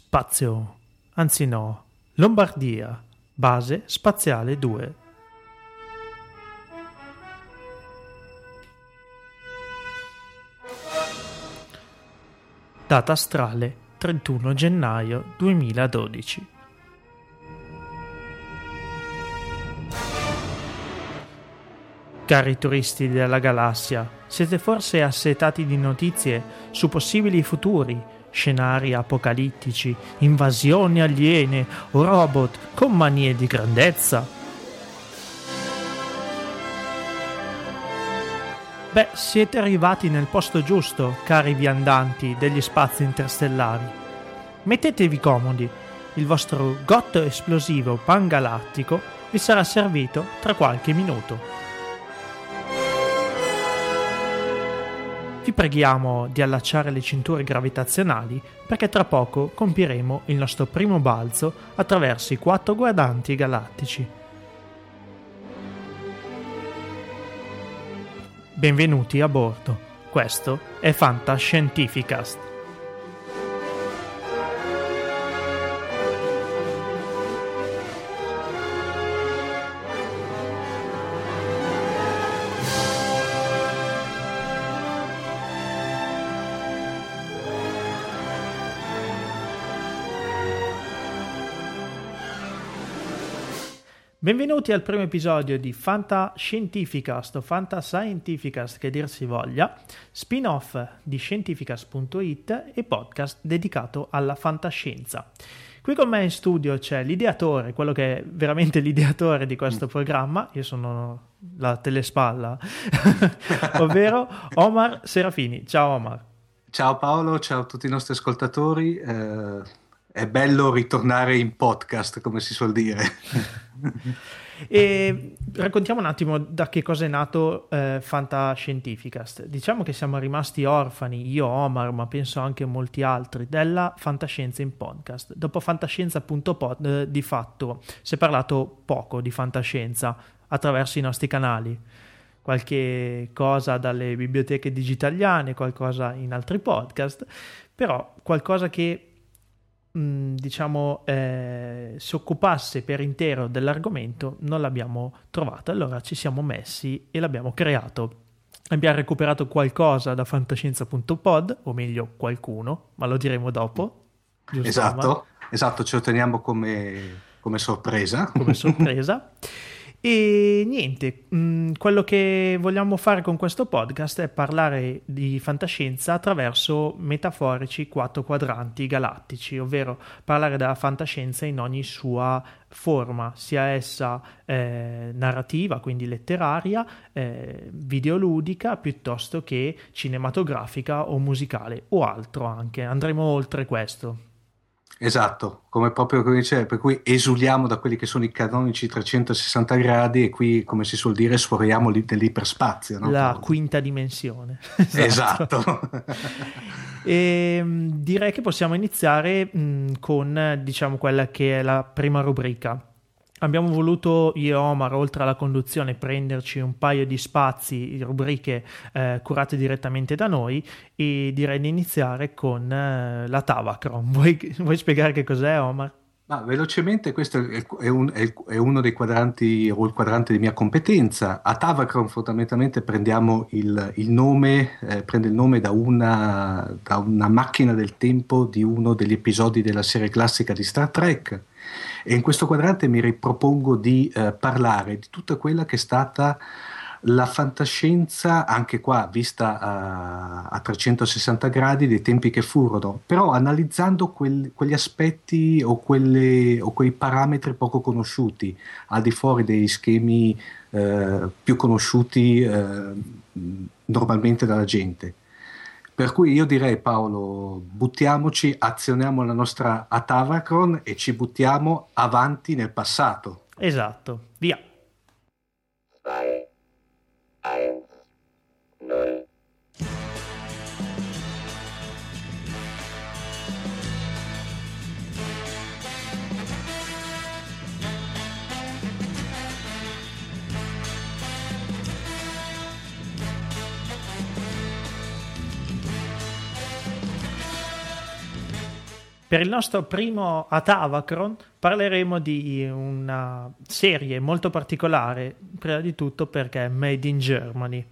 Spazio, anzi no, Lombardia, base spaziale 2. Data astrale 31 gennaio 2012. Cari turisti della galassia, siete forse assetati di notizie su possibili futuri, scenari apocalittici, invasioni aliene o robot con manie di grandezza? Beh, siete arrivati nel posto giusto, cari viandanti degli spazi interstellari. Mettetevi comodi, il vostro gotto esplosivo pangalattico vi sarà servito tra qualche minuto. Vi preghiamo di allacciare le cinture gravitazionali perché tra poco compieremo il nostro primo balzo attraverso i quattro guardanti galattici. Benvenuti a bordo. Questo è Fantascientificast. Benvenuti al primo episodio di Fantascientificast o Fantascientificast che dir si voglia, spin-off di Scientificast.it e podcast dedicato alla fantascienza. Qui con me in studio c'è l'ideatore, quello che è veramente l'ideatore di questo mm. programma, io sono la telespalla, ovvero Omar Serafini. Ciao Omar. Ciao Paolo, ciao a tutti i nostri ascoltatori. Eh, è bello ritornare in podcast, come si suol dire. e raccontiamo un attimo da che cosa è nato eh, Fantascientificast. Diciamo che siamo rimasti orfani, io, Omar, ma penso anche molti altri, della fantascienza in podcast. Dopo fantascienza.pod, eh, di fatto, si è parlato poco di fantascienza attraverso i nostri canali. Qualche cosa dalle biblioteche digitaliane, qualcosa in altri podcast, però qualcosa che Diciamo, eh, si occupasse per intero dell'argomento non l'abbiamo trovato. Allora ci siamo messi e l'abbiamo creato. Abbiamo recuperato qualcosa da fantascienza.pod, o meglio qualcuno, ma lo diremo dopo. Esatto, esatto, ce lo teniamo come, come sorpresa. Come sorpresa. E niente, mh, mm, quello che vogliamo fare con questo podcast è parlare di fantascienza attraverso metaforici quattro quadranti galattici, ovvero parlare della fantascienza in ogni sua forma, sia essa eh, narrativa, quindi letteraria, eh, videoludica, piuttosto che cinematografica o musicale o altro anche. Andremo oltre questo. Esatto, come proprio come dicevo, per cui esuliamo da quelli che sono i canonici 360 gradi e qui, come si suol dire, sforiamo dell'iperspazio. No? La quinta dimensione. esatto. esatto. e, ehm, direi che possiamo iniziare mh, con, diciamo, quella che è la prima rubrica, Abbiamo voluto io e Omar, oltre alla conduzione, prenderci un paio di spazi, rubriche eh, curate direttamente da noi e direi di iniziare con eh, la Tavacron. Vuoi, vuoi, spiegare che cos'è Omar? Ma velocemente questo è, un, è, uno dei quadranti o il quadrante di mia competenza. A Tavacron fondamentalmente prendiamo il, il nome, eh, prende il nome da una, da una macchina del tempo di uno degli episodi della serie classica di Star Trek e in questo quadrante mi ripropongo di eh, parlare di tutta quella che è stata la fantascienza, anche qua vista a, a 360 gradi dei tempi che furono, però analizzando quel, quegli aspetti o, quelle, o, quei parametri poco conosciuti, al di fuori degli schemi eh, più conosciuti eh, normalmente dalla gente. Per cui io direi Paolo, buttiamoci, azioniamo la nostra Atavacron e ci buttiamo avanti nel passato. Esatto, Per il nostro primo Atavacron parleremo di una serie molto particolare, prima di tutto perché è Made in Germany.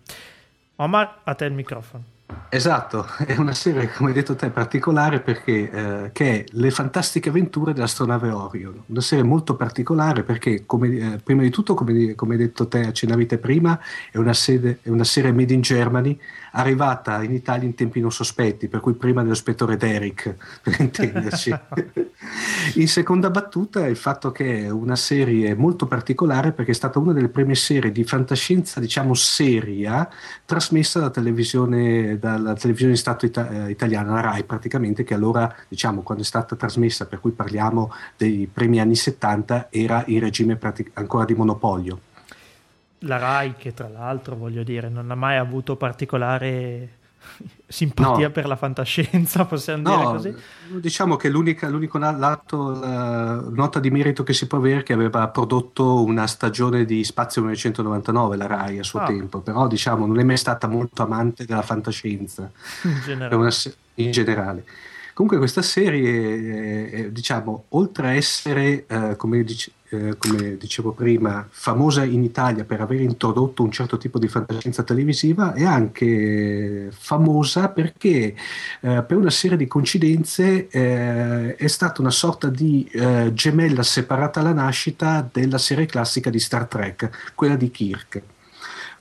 Omar, a te il microfono. Esatto, è una serie, come hai detto te, particolare perché eh, che è Le fantastiche avventure dell'astronave Orion. Una serie molto particolare perché, come, eh, prima di tutto, come, come, hai detto te, accennavi te prima, è una, sede, è una, serie made in Germany, arrivata in Italia in tempi non sospetti, per cui prima dello spettore Derek, per intenderci. in seconda battuta il fatto che è una serie molto particolare perché è stata una delle prime serie di fantascienza, diciamo, seria, trasmessa da televisione dalla televisione di Stato ita- eh, italiana, la RAI praticamente, che allora, diciamo, quando è stata trasmessa, per cui parliamo dei primi anni 70, era in regime pratic- ancora di monopolio. La RAI, che tra l'altro, voglio dire, non ha mai avuto particolare simpatia no. per la fantascienza, possiamo no, dire così? Diciamo che l'unico lato, la nota di merito che si può avere è che aveva prodotto una stagione di Spazio 1999, la RAI a suo ah. tempo, però diciamo non è mai stata molto amante della fantascienza in generale. In generale. Comunque questa serie, eh, diciamo, oltre a essere, eh, come, dice, eh, come, dicevo prima, famosa in Italia per aver introdotto un certo tipo di fantascienza televisiva, è anche famosa perché eh, per una serie di coincidenze eh, è stata una sorta di eh, gemella separata alla nascita della serie classica di Star Trek, quella di Kirk.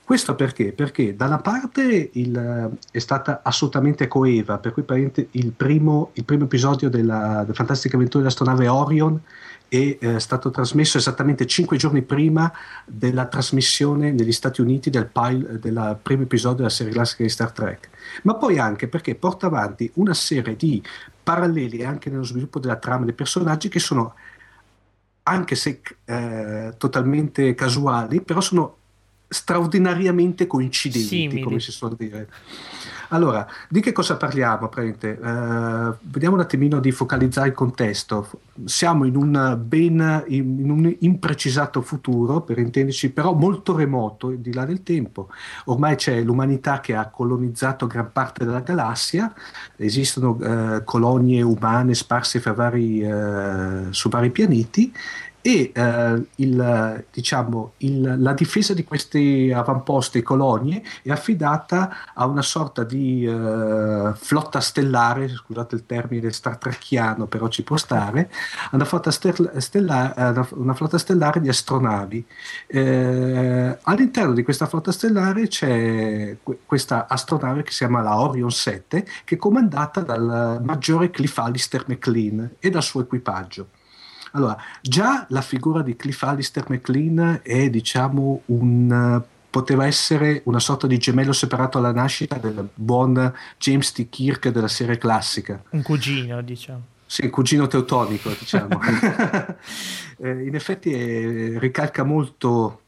Questo perché? Perché da una parte il, è stata assolutamente coeva, per cui il primo, il primo episodio della, della Fantastica Avventura dell'astronave Orion è eh, stato trasmesso esattamente cinque giorni prima della trasmissione negli Stati Uniti del, pile, del primo episodio della serie classica di Star Trek, ma poi anche perché porta avanti una serie di paralleli anche nello sviluppo della trama dei personaggi che sono, anche se eh, totalmente casuali, però sono straordinariamente coincidenti, Simili. come si suol dire. Allora, di che cosa parliamo? Uh, vediamo un attimino di focalizzare il contesto. Siamo in un ben in, un imprecisato futuro, per intenderci, però molto remoto, di là del tempo. Ormai c'è l'umanità che ha colonizzato gran parte della galassia, esistono uh, colonie umane sparse vari, uh, su vari pianeti e eh, il, diciamo, il, la difesa di questi avamposti colonie è affidata a una sorta di eh, flotta stellare, scusate il termine star però ci può stare, una flotta, stellare, una flotta stellare di astronavi. Eh, all'interno di questa flotta stellare c'è questa astronave che si chiama la Orion 7, che è comandata dal maggiore Cliff Alistair McLean e dal suo equipaggio. Allora, già la figura di Cliff Alistair McLean è, diciamo, un poteva essere una sorta di gemello separato alla nascita del buon James T. Kirk della serie classica. Un cugino, diciamo. Sì, cugino teutonico, diciamo. eh, in effetti è, ricalca molto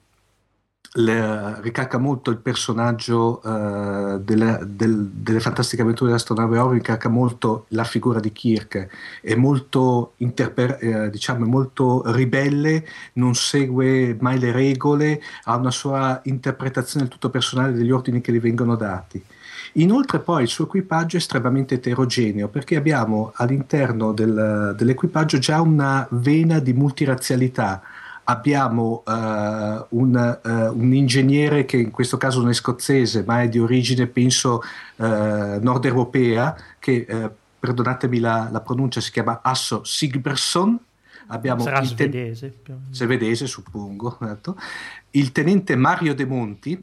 le, ricalca molto il personaggio uh, delle, del, delle, fantastiche avventure dell'astronave Orion, ricalca molto la figura di Kirk, è molto, interper- eh, diciamo, è molto ribelle, non segue mai le regole, ha una sua interpretazione del tutto personale degli ordini che gli vengono dati. Inoltre poi il suo equipaggio è estremamente eterogeneo perché abbiamo all'interno del, dell'equipaggio già una vena di multirazzialità, abbiamo uh, un, uh, un, ingegnere che in questo caso non è scozzese ma è di origine penso uh, nord europea che perdonatemi la, la, pronuncia si chiama Asso Sigberson. Abbiamo Sarà il ten- svedese svedese suppongo esatto. il tenente Mario De Monti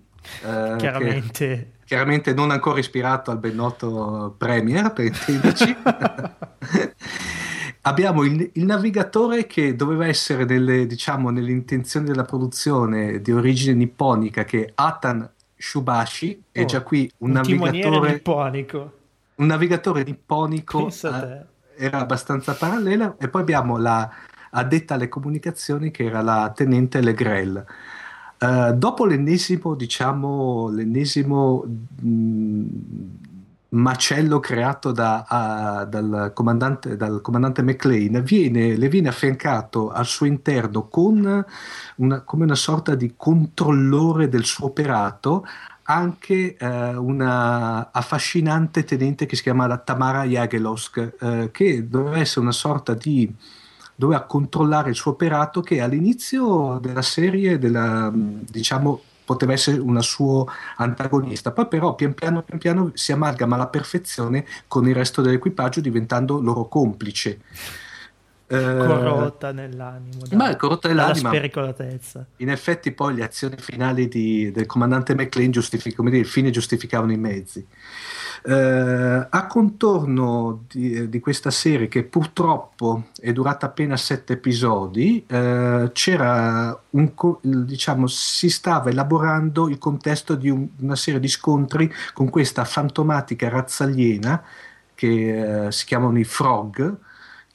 chiaramente. chiaramente non ancora ispirato al ben noto Premier per intenderci abbiamo il, il, navigatore che doveva essere nelle, diciamo, nelle intenzioni della produzione di origine nipponica, che Atan Shubashi, oh, è già qui un, un navigatore nipponico. Un navigatore nipponico eh, era abbastanza parallela, e poi abbiamo la addetta alle comunicazioni che era la tenente Legrel. Uh, dopo l'ennesimo, diciamo, l'ennesimo mh, macello creato da, uh, dal, comandante, dal, comandante, McLean viene, le viene affiancato al suo interno con una, come una sorta di controllore del suo operato anche eh, una affascinante tenente che si chiama Tamara Jagelosk, eh, che doveva essere una sorta di doveva controllare il suo operato che all'inizio della serie della, diciamo poteva essere una sua antagonista, poi però pian piano, pian piano si amalgama alla perfezione con il resto dell'equipaggio diventando loro complice. Eh, corrotta nell'animo da, ma corrotta nell'anima. Spericolatezza. In effetti poi le azioni finali di, del comandante McLean giustific- come dire, il fine giustificavano i mezzi. Eh, a contorno di, di, questa serie che purtroppo è durata appena sette episodi eh, c'era un diciamo si stava elaborando il contesto di un, una serie di scontri con questa fantomatica razza aliena che eh, si chiamano i Frog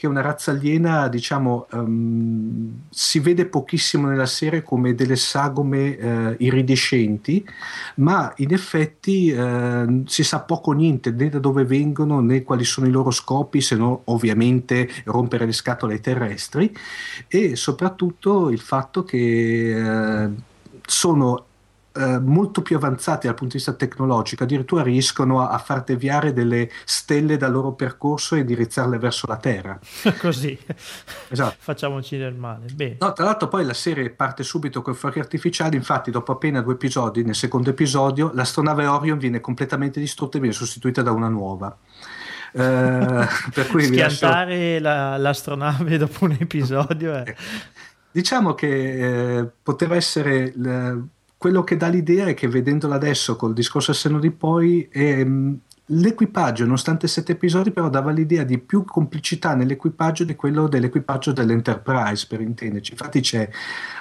che è una razza aliena, diciamo, um, si vede pochissimo nella serie come delle sagome uh, iridescenti, ma in effetti uh, si sa poco niente né da dove vengono né quali sono i loro scopi, se non ovviamente rompere le scatole ai terrestri. E soprattutto il fatto che uh, sono eh, molto più avanzati dal punto di vista tecnologico, addirittura riescono a, a, far deviare delle stelle dal loro percorso e indirizzarle verso la Terra. Così, esatto. facciamoci del male. Bene. No, tra l'altro poi la serie parte subito con fuochi artificiali, infatti dopo appena due episodi, nel secondo episodio, l'astronave Orion viene completamente distrutta e viene sostituita da una nuova. Uh, per cui Schiantare lascio... la, l'astronave dopo un episodio è... Diciamo che eh, poteva essere quello che dà l'idea è che vedendola adesso col discorso a seno di poi ehm, L'equipaggio, nonostante sette episodi, però dava l'idea di più complicità nell'equipaggio di quello dell'equipaggio dell'Enterprise, per intenderci. Infatti c'è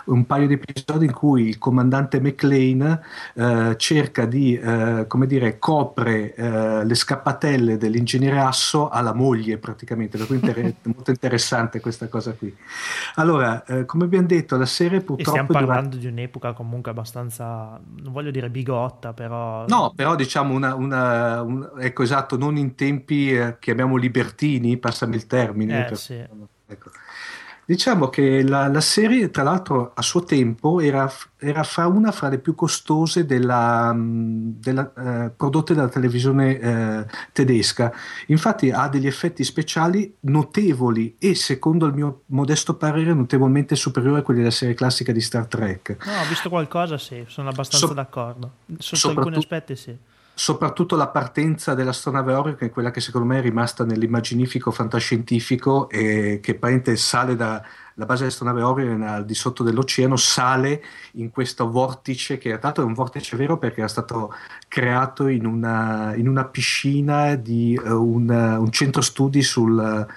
un paio di episodi in cui il comandante McLean eh, cerca di, eh, come dire, copre eh, le scappatelle dell'ingegnere Asso alla moglie praticamente, per cui inter- molto interessante questa cosa qui. Allora, eh, come abbiamo detto, la serie purtroppo... E stiamo parlando durante... di un'epoca comunque abbastanza, non voglio dire bigotta, però... No, però diciamo una, una, una ecco esatto, non in tempi eh, chiamiamo libertini, passami il termine. Eh, per... sì. ecco. Diciamo che la, la, serie, tra l'altro, a suo tempo era, era fra una fra le più costose della, della, eh, prodotte dalla televisione eh, tedesca. Infatti ha degli effetti speciali notevoli e, secondo il mio modesto parere, notevolmente superiori a quelli della serie classica di Star Trek. No, ho visto qualcosa, sì, sono abbastanza so- d'accordo. Sotto alcuni aspetti, sì soprattutto la partenza dell'astronave Orion, che è quella che secondo me è rimasta nell'immaginifico fantascientifico e che apparentemente sale dalla base dell'astronave Orion al di sotto dell'oceano, sale in questo vortice che tra l'altro è un vortice vero perché era stato creato in una, in una piscina di uh, un, uh, un, centro studi sul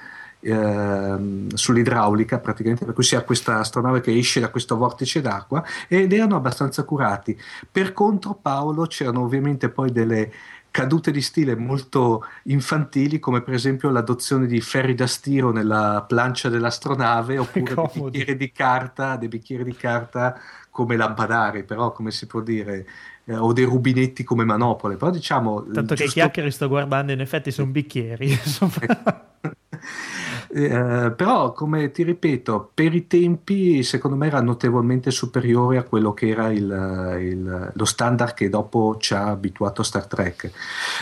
Ehm, sull'idraulica praticamente per cui si ha questa astronave che esce da questo vortice d'acqua ed erano abbastanza curati. Per contro Paolo c'erano ovviamente poi delle cadute di stile molto infantili come per esempio l'adozione di ferri da stiro nella plancia dell'astronave oppure dei bicchieri di carta dei bicchieri di carta come lampadari però come si può dire eh, o dei rubinetti come manopole però diciamo tanto giusto... che chiacchiere sto guardando in effetti sono bicchieri Eh, però, come ti ripeto, per i tempi secondo me era notevolmente superiore a quello che era il, il, lo standard che dopo ci ha abituato Star Trek.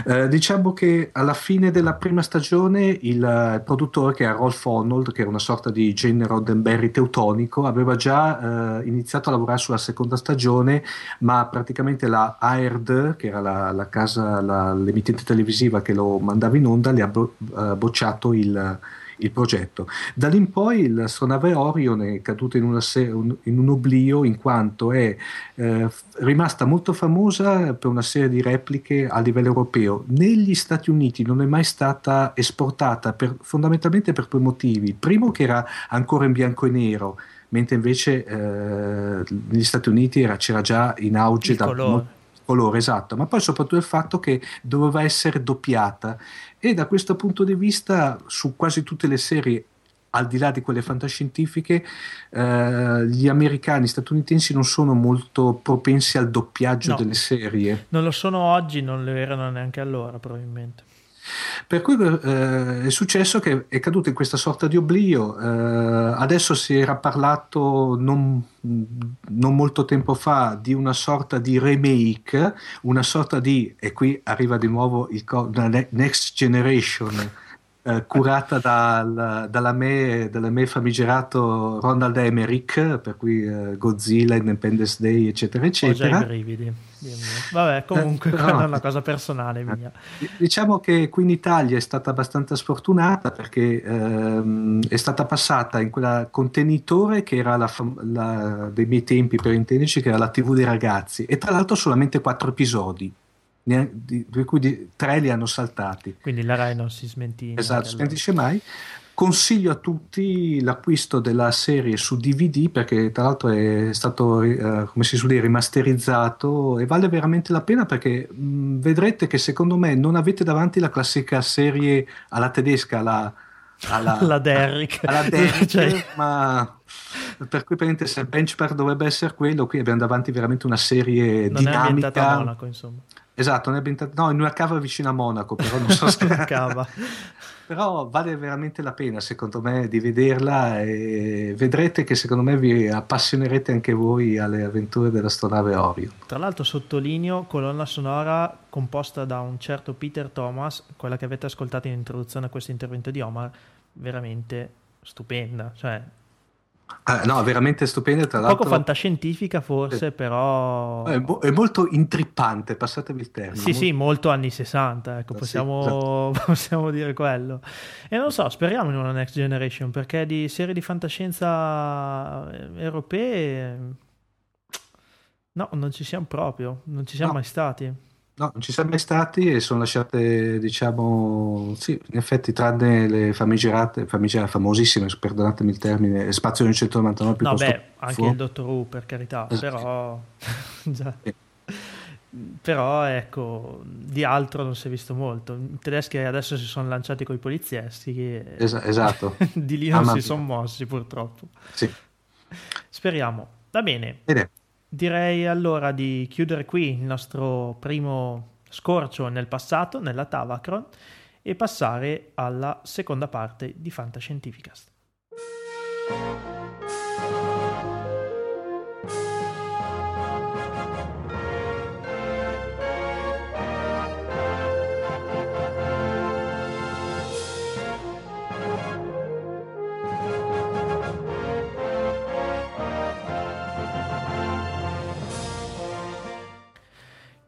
Eh, diciamo che alla fine della prima stagione il, produttore, che era Rolf Arnold, che era una sorta di Jane Roddenberry teutonico, aveva già eh, iniziato a lavorare sulla seconda stagione, ma praticamente la ARD, che era la, la casa, la, l'emittente televisiva che lo mandava in onda, le ha bo- uh, bocciato il il progetto. Da lì in poi l'astronave Orion è caduta in, se- in un oblio in quanto è eh, rimasta molto famosa per una serie di repliche a livello europeo. Negli Stati Uniti non è mai stata esportata per, fondamentalmente per due motivi. Il primo che era ancora in bianco e nero, mentre invece eh, negli Stati Uniti era, c'era già in auge da colore. colore, esatto, ma poi soprattutto il fatto che doveva essere doppiata e da questo punto di vista su quasi tutte le serie al di là di quelle fantascientifiche, eh, gli americani statunitensi non sono molto propensi al doppiaggio no, delle serie. Non lo sono oggi, non lo erano neanche allora, probabilmente. Per cui eh, è successo che è caduto in questa sorta di oblio. Eh, adesso si era parlato non, non, molto tempo fa di una sorta di remake, una sorta di, e qui arriva di nuovo il Next Generation eh, curata dal, dalla, me, dalla me famigerato Ronald Emmerich, per cui eh, Godzilla, Independence Day, eccetera, eccetera. Ho già i brividi. Vabbè, comunque, eh, no, è una cosa personale mia. Diciamo che qui in Italia è stata abbastanza sfortunata perché ehm, è stata passata in quella contenitore che era la, la, dei miei tempi per intenderci, che era la TV dei ragazzi, e tra l'altro solamente quattro episodi di, di cui di, tre li hanno saltati. Quindi la RAI non si smentisce. Esatto, si smentisce mai. Consiglio a tutti l'acquisto della serie su DVD perché tra l'altro è stato, eh, come si suol dire, rimasterizzato e vale veramente la pena perché mh, vedrete che secondo me non avete davanti la classica serie alla tedesca, alla, alla, alla Derrick, alla Derrick cioè... ma per cui per se il benchmark dovrebbe essere quello, qui abbiamo davanti veramente una serie non dinamica. Non è Monaco, insomma. Esatto, no, in una cava vicino a Monaco, però non so se... cava. però vale veramente la pena, secondo me, di vederla e vedrete che secondo me vi appassionerete anche voi alle avventure dell'astronave Orion. Tra l'altro sottolineo colonna sonora composta da un certo Peter Thomas, quella che avete ascoltato in introduzione a questo intervento di Omar, veramente stupenda, cioè Ah, no, veramente stupenda. Tra l'altro, Poco fantascientifica, forse, eh, però. È, mo- è, molto intrippante, passatevi il termine. Sì, molto... sì, molto anni 60. Ecco, possiamo, sì, esatto. possiamo dire quello. E non so, speriamo in una next generation perché di serie di fantascienza eh, europee. No, non ci siamo proprio, non ci siamo no. mai stati. No, non ci siamo mai stati e sono lasciate, diciamo, sì, in effetti, tranne le famigerate, famigerate famosissime, perdonatemi il termine, Spazio 999 No, beh, anche fu. il Dottor Who, per carità, esatto. però... già. Eh. Però ecco, di altro non si è visto molto. I tedeschi adesso si sono lanciati con i polizieschi. Es- esatto. di lì non ah, si sono mossi purtroppo. Sì. Speriamo. Va bene. Bene. Direi allora di chiudere qui il nostro primo scorcio nel passato, nella Tavacron, e passare alla seconda parte di Fantascientificast.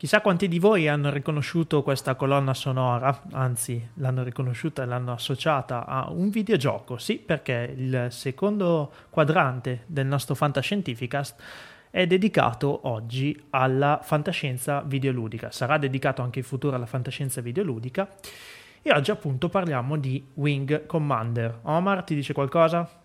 Chissà quanti di voi hanno riconosciuto questa colonna sonora, anzi l'hanno riconosciuta e l'hanno associata a un videogioco, sì, perché il secondo quadrante del nostro Fantascientificast è dedicato oggi alla fantascienza videoludica, sarà dedicato anche in futuro alla fantascienza videoludica e oggi appunto parliamo di Wing Commander. Omar ti dice qualcosa?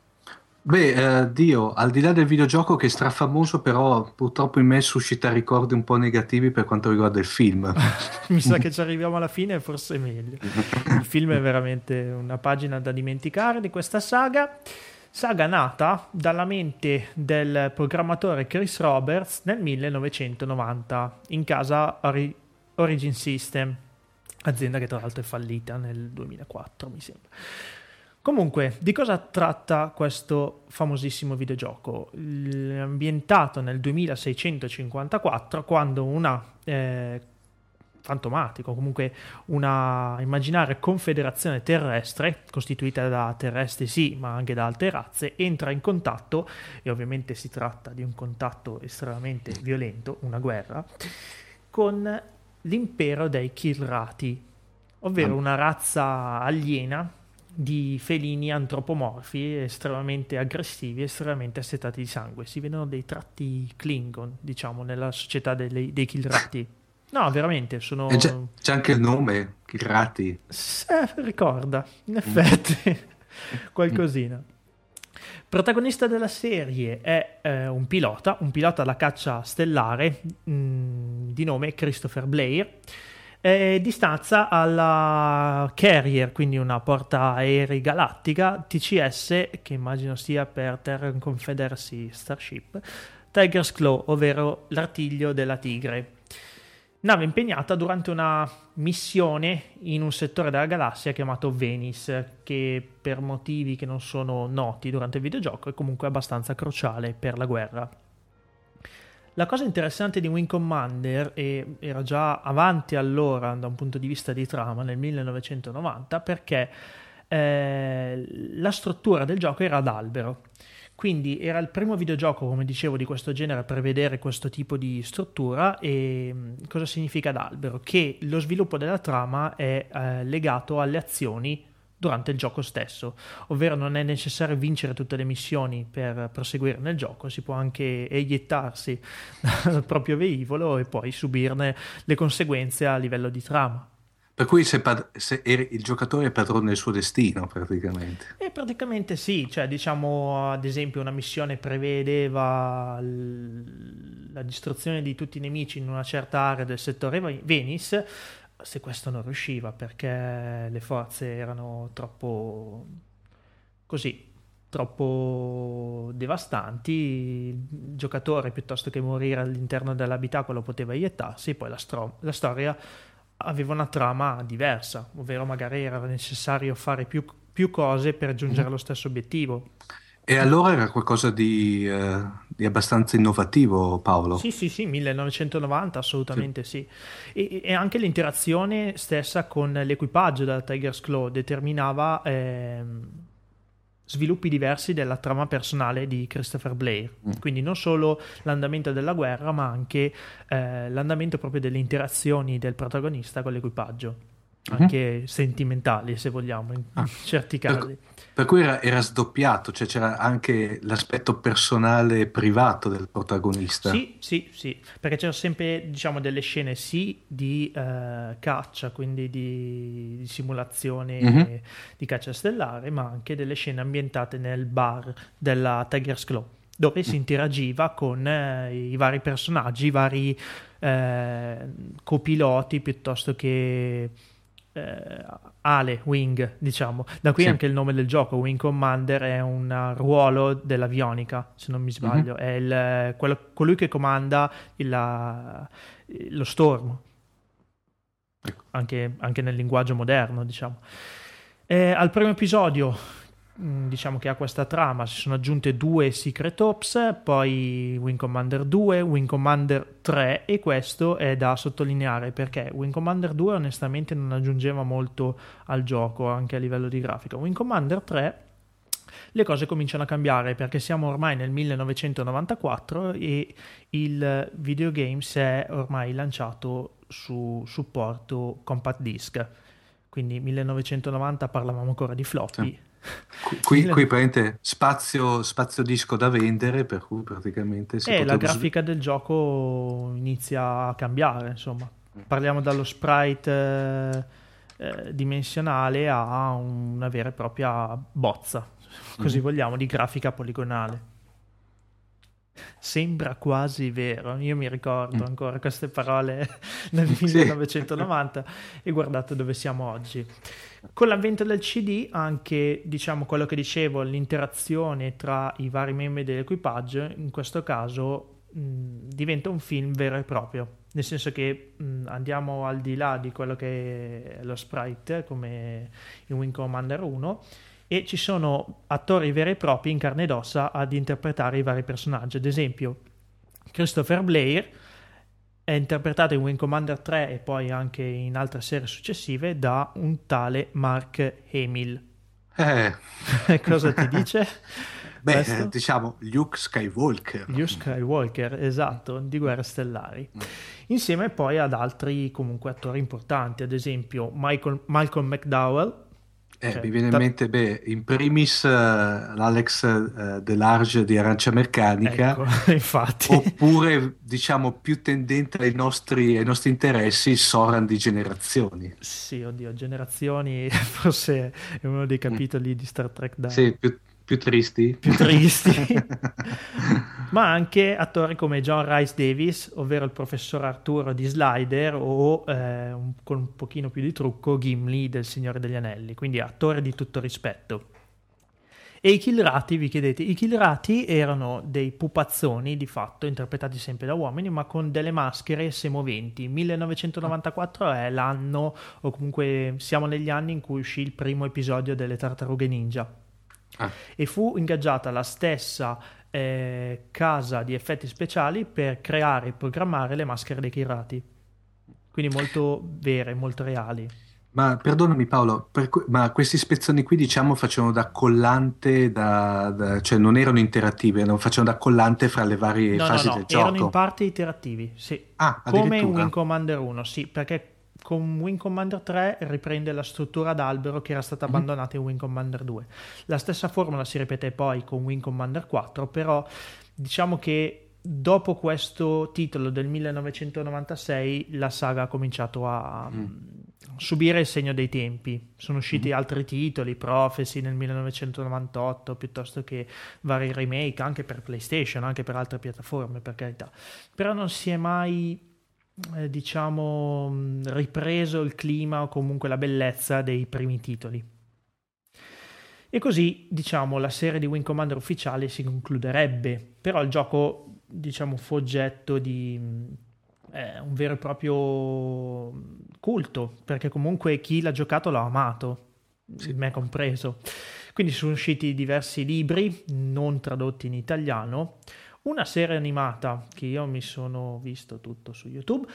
Beh, eh, Dio, al di là del videogioco che è strafamoso, però purtroppo in me suscita ricordi un po' negativi per quanto riguarda il film. Mi sa che ci arriviamo alla fine, forse è meglio. Il film è veramente una pagina da dimenticare di questa saga. Saga nata dalla mente del programmatore Chris Roberts nel 1990 in casa Ori- Origin System, azienda che tra l'altro è fallita nel 2004, mi sembra. Comunque, di cosa tratta questo famosissimo videogioco? Ambientato nel 2654, quando una eh, fantomatico, comunque una immaginare confederazione terrestre, costituita da terrestri sì, ma anche da altre razze, entra in contatto, e ovviamente si tratta di un contatto estremamente violento, una guerra, con l'impero dei Kilrati, ovvero una razza aliena di felini antropomorfi estremamente aggressivi, estremamente assetati di sangue. Si vedono dei tratti Klingon, diciamo, nella società dei, dei Kilrati. No, veramente, sono... C'è, c'è anche il nome, Kilrati. Eh, ricorda, in mm. effetti, qualcosina. Protagonista della serie è eh, un pilota, un pilota alla caccia stellare mh, mm, di nome Christopher Blair, eh, di alla Carrier, quindi una porta aerei galattica TCS, che immagino sia per Terran Confederacy Starship, Tiger's Claw, ovvero l'artiglio della tigre. nave impegnata durante una missione in un settore della galassia chiamato Venice, che per motivi che non sono noti durante il videogioco è comunque abbastanza cruciale per la guerra. La cosa interessante di Wing Commander e era già avanti allora da un punto di vista di trama nel 1990 perché eh, la struttura del gioco era ad albero. Quindi era il primo videogioco, come dicevo, di questo genere a prevedere questo tipo di struttura e mm, cosa significa ad albero? Che lo sviluppo della trama è eh, legato alle azioni durante il gioco stesso, ovvero non è necessario vincere tutte le missioni per proseguire nel gioco, si può anche eiettarsi dal proprio velivolo e poi subirne le conseguenze a livello di trama. Per cui se, pad- se il giocatore è padrone del suo destino, praticamente. E praticamente sì, cioè diciamo ad esempio una missione prevedeva l- la distruzione di tutti i nemici in una certa area del settore Venice, se questo non riusciva perché le forze erano troppo così troppo devastanti il giocatore piuttosto che morire all'interno dell'abitacolo poteva iettarsi poi la, stro- la storia aveva una trama diversa ovvero magari era necessario fare più, più cose per raggiungere mm-hmm. lo stesso obiettivo e allora era qualcosa di, eh, di, abbastanza innovativo, Paolo? Sì, sì, sì, 1990 assolutamente sì. sì. E, e, anche l'interazione stessa con l'equipaggio della Tiger's Claw determinava eh, sviluppi diversi della trama personale di Christopher Blair. Mm. Quindi non solo l'andamento della guerra, ma anche eh, l'andamento proprio delle interazioni del protagonista con l'equipaggio. Mm-hmm. Anche sentimentali, se vogliamo, in ah, certi casi. Per per cui era, era, sdoppiato, cioè c'era anche l'aspetto personale e privato del protagonista. Sì, sì, sì, perché c'erano sempre diciamo, delle scene sì di uh, caccia, quindi di, di simulazione mm-hmm. di caccia stellare, ma anche delle scene ambientate nel bar della Tiger's Claw, dove mm. si interagiva con uh, i vari personaggi, i vari uh, copiloti piuttosto che eh, Ale, Wing, diciamo. Da qui sì. anche il nome del gioco, Wing Commander è un ruolo dell'avionica, se non mi mhm. sbaglio, mm-hmm. è il, quello, colui che comanda il, la, lo Storm, ecco. anche, anche, nel linguaggio moderno, diciamo. Eh, al primo episodio diciamo che ha questa trama, si sono aggiunte due Secret Ops, poi Wing Commander 2, Wing Commander 3 e questo è da sottolineare perché Wing Commander 2 onestamente non aggiungeva molto al gioco anche a livello di grafica. Wing Commander 3 le cose cominciano a cambiare perché siamo ormai nel 1994 e il videogame si è ormai lanciato su supporto compact disc. Quindi 1990 parlavamo ancora di floppy. Sì Qui, qui praticamente spazio, spazio, disco da vendere, per cui praticamente si eh, la grafica del gioco inizia a cambiare, insomma. Parliamo dallo sprite eh, eh, dimensionale a una vera e propria bozza, così mm. vogliamo, di grafica poligonale. Sembra quasi vero, io mi ricordo mm. ancora queste parole nel 1990 e guardate dove siamo oggi. Con l'avvento del CD, anche diciamo quello che dicevo, l'interazione tra i vari membri dell'equipaggio, in questo caso mh, diventa un film vero e proprio, nel senso che mh, andiamo al di là di quello che è lo sprite, come in Wing Commander 1, e ci sono attori veri e propri in carne ed ossa ad interpretare i vari personaggi. Ad esempio, Christopher Blair è interpretato in Wing Commander 3 e poi anche in altre serie successive da un tale Mark Hamill. Eh. Cosa ti dice? Beh, Questo? diciamo Luke Skywalker. Luke Skywalker, esatto, di Guerre Stellari. Mm. Insieme poi ad altri comunque attori importanti, ad esempio Michael, Malcolm McDowell, eh, cioè, mi viene in mente, beh, in primis uh, l'Alex uh, Delarge di Arancia Meccanica, ecco, infatti. oppure diciamo più tendente ai nostri, ai nostri interessi, Soran di Generazioni. Sì, oddio, Generazioni forse è uno dei capitoli mm. di Star Trek da... Sì, più, più tristi. Più tristi. Ma anche attori come John Rice Davis, ovvero il professor Arturo di Slider o eh, un, con un pochino più di trucco Gimli del Signore degli Anelli, quindi attore di tutto rispetto. E i Kilrati, vi chiedete, i Kilrati erano dei pupazzoni di fatto, interpretati sempre da uomini, ma con delle maschere semoventi. 1994 è l'anno, o comunque siamo negli anni in cui uscì il primo episodio delle Tartarughe Ninja. Ah. E fu ingaggiata la stessa eh, casa di effetti speciali per creare e programmare le maschere dei Kilrati. Quindi molto vere, molto reali. Ma perdonami Paolo, per, ma questi spezzoni qui diciamo facevano da collante, da, da, cioè non erano interattivi, erano, facevano da collante fra le varie no, fasi no, no, del gioco? erano in parte interattivi, sì. Ah, Come in Wing Commander 1, sì, perché con Wing Commander 3 riprende la struttura d'albero che era stata mm-hmm. abbandonata in Wing Commander 2. La stessa formula si ripete poi con Wing Commander 4, però diciamo che dopo questo titolo del 1996 la saga ha cominciato a mm. subire il segno dei tempi. Sono usciti mm. altri titoli, Prophecy nel 1998, piuttosto che vari remake anche per PlayStation, anche per altre piattaforme, per carità. Però non si è mai eh, diciamo ripreso il clima o comunque la bellezza dei primi titoli. E così, diciamo, la serie di Wing Commander ufficiale si concluderebbe, però il gioco diciamo, fu oggetto di eh, un vero e proprio culto, perché comunque chi l'ha giocato l'ha amato, sì. me compreso. Quindi sono usciti diversi libri non tradotti in italiano, una serie animata che io mi sono visto tutto su YouTube.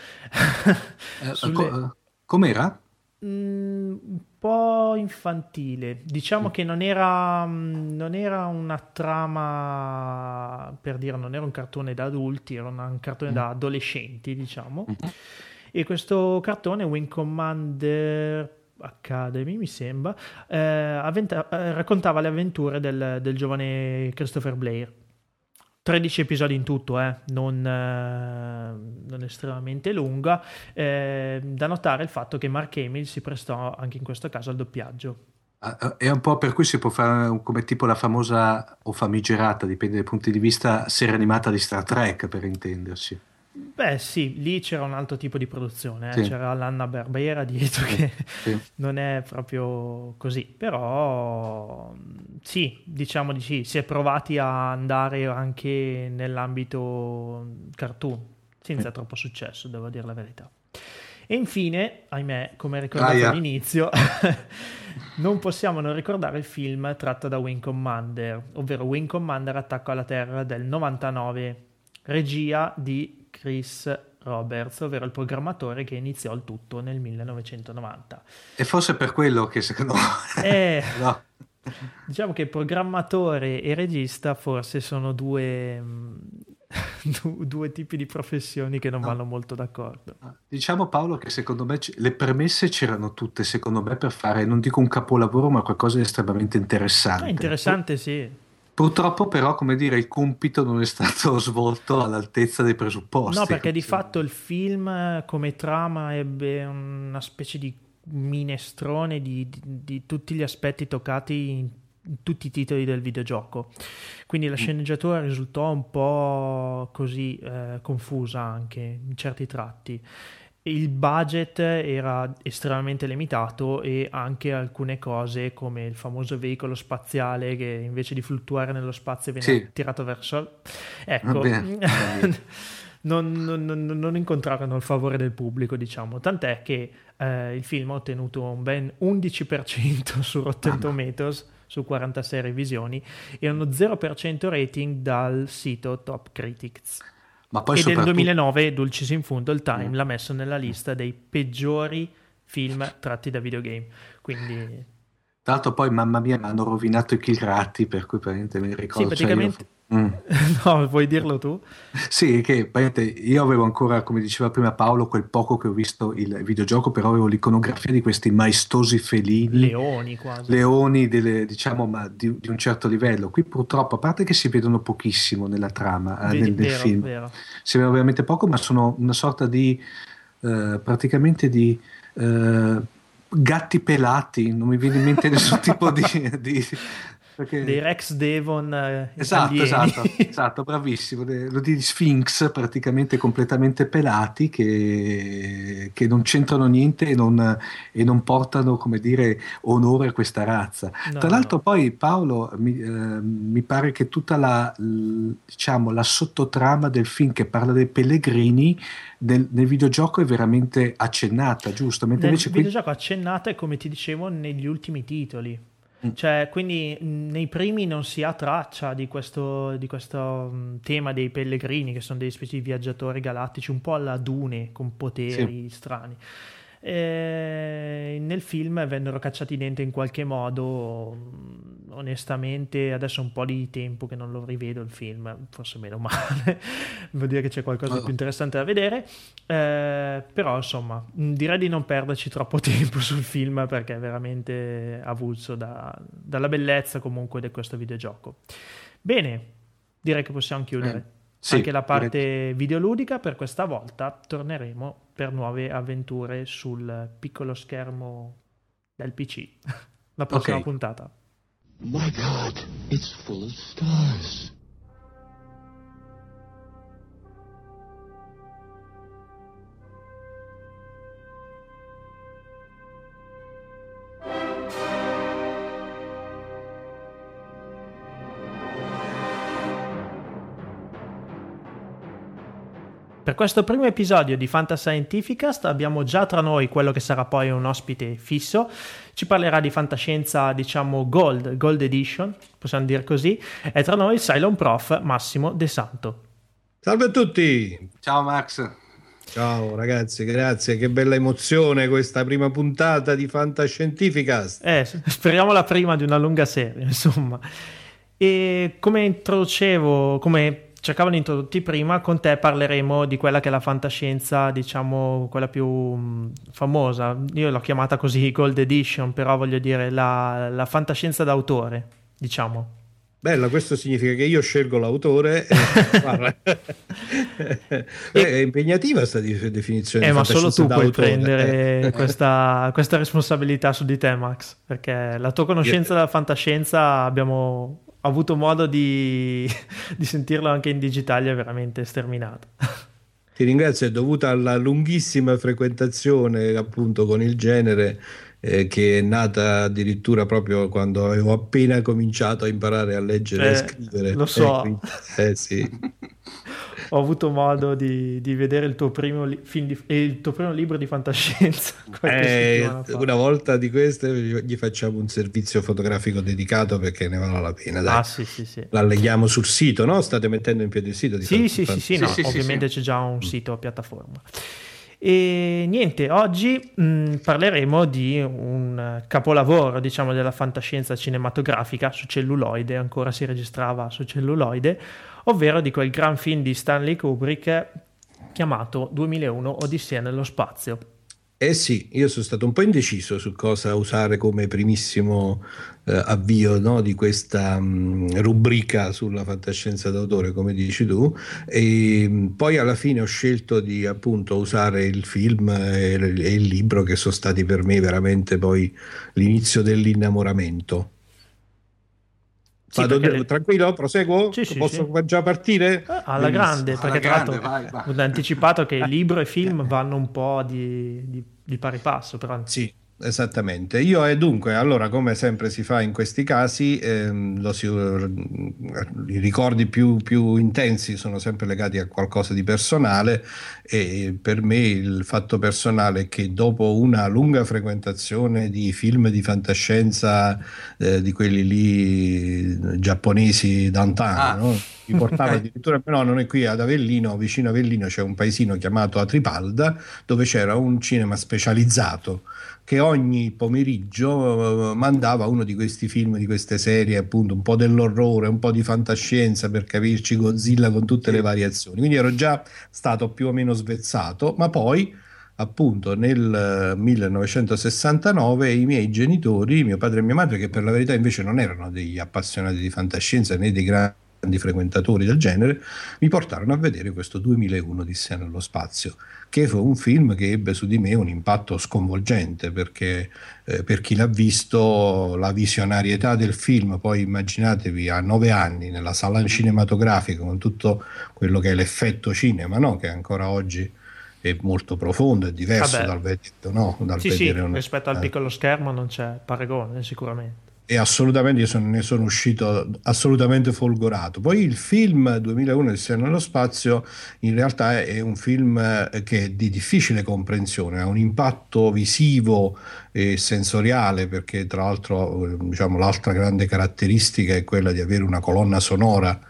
eh, Sulle... Com'era? Mm, un po' infantile. Diciamo mm. che non era, mm, non era, una trama, per dire, non era un cartone da adulti, era un cartone mm. da adolescenti, diciamo. E questo cartone, Wing Commander Academy, mi sembra, eh, avventa- eh, raccontava le avventure del, del giovane Christopher Blair 13 episodi in tutto, eh, non, eh, non, estremamente lunga. Eh, da notare il fatto che Mark Hamill si prestò anche in questo caso al doppiaggio. Ah, ah, è un po' per cui si può fare come tipo la famosa o famigerata, dipende dai punti di vista, serie animata di Star Trek, per intenderci. Beh sì, lì c'era un altro tipo di produzione, eh? sì. c'era l'Anna Barbera dietro che sì. non è proprio così, però sì, diciamo di sì, si è provati a andare anche nell'ambito cartoon, senza sì. troppo successo, devo dire la verità. E infine, ahimè, come ricordato yeah. all'inizio, non possiamo non ricordare il film tratto da Wing Commander, ovvero Wing Commander Attacco alla Terra del 99, regia di Chris Roberts, ovvero il programmatore che iniziò il tutto nel 1990. E forse per quello che secondo me... Eh, no. Diciamo che programmatore e regista forse sono due, due tipi di professioni che non no. vanno molto d'accordo. Diciamo Paolo che secondo me le premesse c'erano tutte, secondo me, per fare, non dico un capolavoro, ma qualcosa di estremamente interessante. Ah, interessante, sì. Purtroppo però, come dire, il compito non è stato svolto all'altezza dei presupposti. No, perché di fatto il film come trama ebbe una specie di minestrone di, di, di tutti gli aspetti toccati in, in tutti i titoli del videogioco. Quindi la mm. sceneggiatura risultò un po' così eh, confusa anche in certi tratti il budget era estremamente limitato e anche alcune cose come il famoso veicolo spaziale che invece di fluttuare nello spazio viene sì. tirato verso... Ecco, non, non, non, incontrarono il favore del pubblico, diciamo, tant'è che eh, il film ha ottenuto un ben 11% su Rotten Tomatoes su 46 revisioni e uno 0% rating dal sito Top Critics. Ma poi e soprattutto... nel 2009 Dulcis in Fundo il Time mm. l'ha messo nella lista dei peggiori film tratti da videogame. Quindi... Tra l'altro poi, mamma mia, mi hanno rovinato i Kilratti, per cui praticamente mi ricordo... Sì, praticamente... Cioè io Mm. no, vuoi dirlo tu? Sì, che io avevo ancora, come diceva prima Paolo, quel poco che ho visto il videogioco, però avevo l'iconografia di questi maestosi felini. Leoni quasi. Leoni, delle, diciamo, ma di, di, un certo livello. Qui purtroppo, a parte che si vedono pochissimo nella trama eh, Vedi, del, del vero, film, vero. si vedono veramente poco, ma sono una sorta di, eh, praticamente di... Eh, gatti pelati, non mi viene in mente nessun tipo di, di perché... dei Rex Devon eh, esatto, esatto, esatto, bravissimo lo di Sphinx praticamente completamente pelati che, che non c'entrano niente e non, e non, portano come dire onore a questa razza no, tra l'altro no. poi Paolo mi, eh, mi, pare che tutta la diciamo la sottotrama del film che parla dei pellegrini nel, nel videogioco è veramente accennata giusto? Mentre nel invece videogioco qui... accennata e come ti dicevo negli ultimi titoli. Cioè, quindi nei primi non si ha traccia di questo, di questo tema dei pellegrini, che sono delle specie di viaggiatori galattici, un po' alla Dune, con poteri sì. strani. E nel film vennero cacciati dentro in qualche modo onestamente adesso è un po' di tempo che non lo rivedo il film forse meno male. Vuol dire che c'è qualcosa di più interessante da vedere. Eh, però insomma direi di non perderci troppo tempo sul film perché è veramente avulso da, dalla bellezza comunque di questo videogioco. Bene direi che possiamo chiudere. Eh. Sì, anche la parte direi. videoludica per questa volta torneremo per nuove avventure sul piccolo schermo del PC. La prossima okay. puntata. My God, it's full of stars. Per questo primo episodio di Fantascientificast abbiamo già tra noi quello che sarà poi un ospite fisso. Ci parlerà di fantascienza, diciamo Gold, Gold Edition, possiamo dire così. E tra noi il Cylon Prof Massimo De Santo. Salve a tutti! Ciao Max! Ciao ragazzi, grazie, che bella emozione questa prima puntata di Fantascientificast. Eh, speriamo la prima di una lunga serie, insomma. E come introducevo, come cercavano introdotti prima, con te parleremo di quella che è la fantascienza, diciamo, quella più mm, famosa. Io l'ho chiamata così Gold Edition, però voglio dire la, la fantascienza d'autore, diciamo. Bella, questo significa che io scelgo l'autore. E... è impegnativa questa definizione. Eh, ma solo tu puoi prendere questa, questa, responsabilità su di te, Max, perché la tua conoscenza della fantascienza abbiamo ho avuto modo di, di sentirlo anche in digitale, è veramente sterminato. Ti ringrazio, è dovuta alla lunghissima frequentazione appunto con il genere eh, che è nata addirittura proprio quando avevo appena cominciato a imparare a leggere eh, e scrivere. Lo so. Eh, eh sì. ho avuto modo di, di vedere il tuo, primo li- di, il tuo primo libro di fantascienza. Eh, una volta di queste gli facciamo un servizio fotografico dedicato perché ne vale la pena. Dai. Ah, sì, sì, sì. L'alleghiamo sul sito, no? State mettendo in piedi il sito? Di sì, sì, sì, sì, no, sì, ovviamente c'è già un sito a piattaforma. E niente, oggi mh, parleremo di un capolavoro, diciamo, della fantascienza cinematografica su celluloide, ancora si registrava su celluloide, ovvero di quel gran film di Stanley Kubrick chiamato 2001 Odissea nello spazio. Eh sì, io sono stato un po' indeciso su cosa usare come primissimo eh, avvio no, di questa mh, mm, rubrica sulla fantascienza d'autore, come dici tu, e mh, poi alla fine ho scelto di appunto usare il film e, e il libro che sono stati per me veramente poi l'inizio dell'innamoramento. Sì, Vado le... tranquillo, proseguo? Sì, sì, Posso già partire? Eh, alla grande, perché tra l'altro ho anticipato che libro e film vanno un po' di, di, di pari passo. Però... Sì, Esattamente, io e dunque, allora come sempre si fa in questi casi, ehm, si, i ricordi più, più, intensi sono sempre legati a qualcosa di personale e per me il fatto personale è che dopo una lunga frequentazione di film di fantascienza, eh, di quelli lì giapponesi d'antan, ah. no? mi portava addirittura no, non è qui ad Avellino, vicino a Avellino c'è un paesino chiamato Atripalda dove c'era un cinema specializzato che ogni pomeriggio eh, mandava uno di questi film, di queste serie, appunto un po' dell'orrore, un po' di fantascienza per capirci Godzilla con tutte le variazioni. Quindi ero già stato più o meno svezzato, ma poi appunto nel 1969 eh, i miei genitori, mio padre e mia madre, che per la verità invece non erano degli appassionati di fantascienza né dei grandi grandi frequentatori del genere, mi portarono a vedere questo 2001 di Sia nello spazio, che fu un film che ebbe su di me un impatto sconvolgente perché eh, per chi l'ha visto la visionarietà del film, poi immaginatevi a nove anni nella sala cinematografica con tutto quello che è l'effetto cinema, no? che ancora oggi è molto profondo, è diverso Vabbè. dal, vedere, no? dal sì, vedere sì, un... rispetto al piccolo schermo non c'è paragone sicuramente e assolutamente io sono, ne sono uscito assolutamente folgorato. Poi il film 2001 Il Seno nello spazio in realtà è un film eh, che è di difficile comprensione, ha un impatto visivo e sensoriale perché tra l'altro eh, diciamo, l'altra grande caratteristica è quella di avere una colonna sonora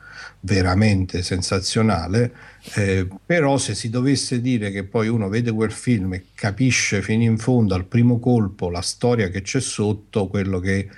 veramente sensazionale, eh, però se si dovesse dire che poi uno vede quel film e capisce fino in fondo al primo colpo la storia che c'è sotto, quello che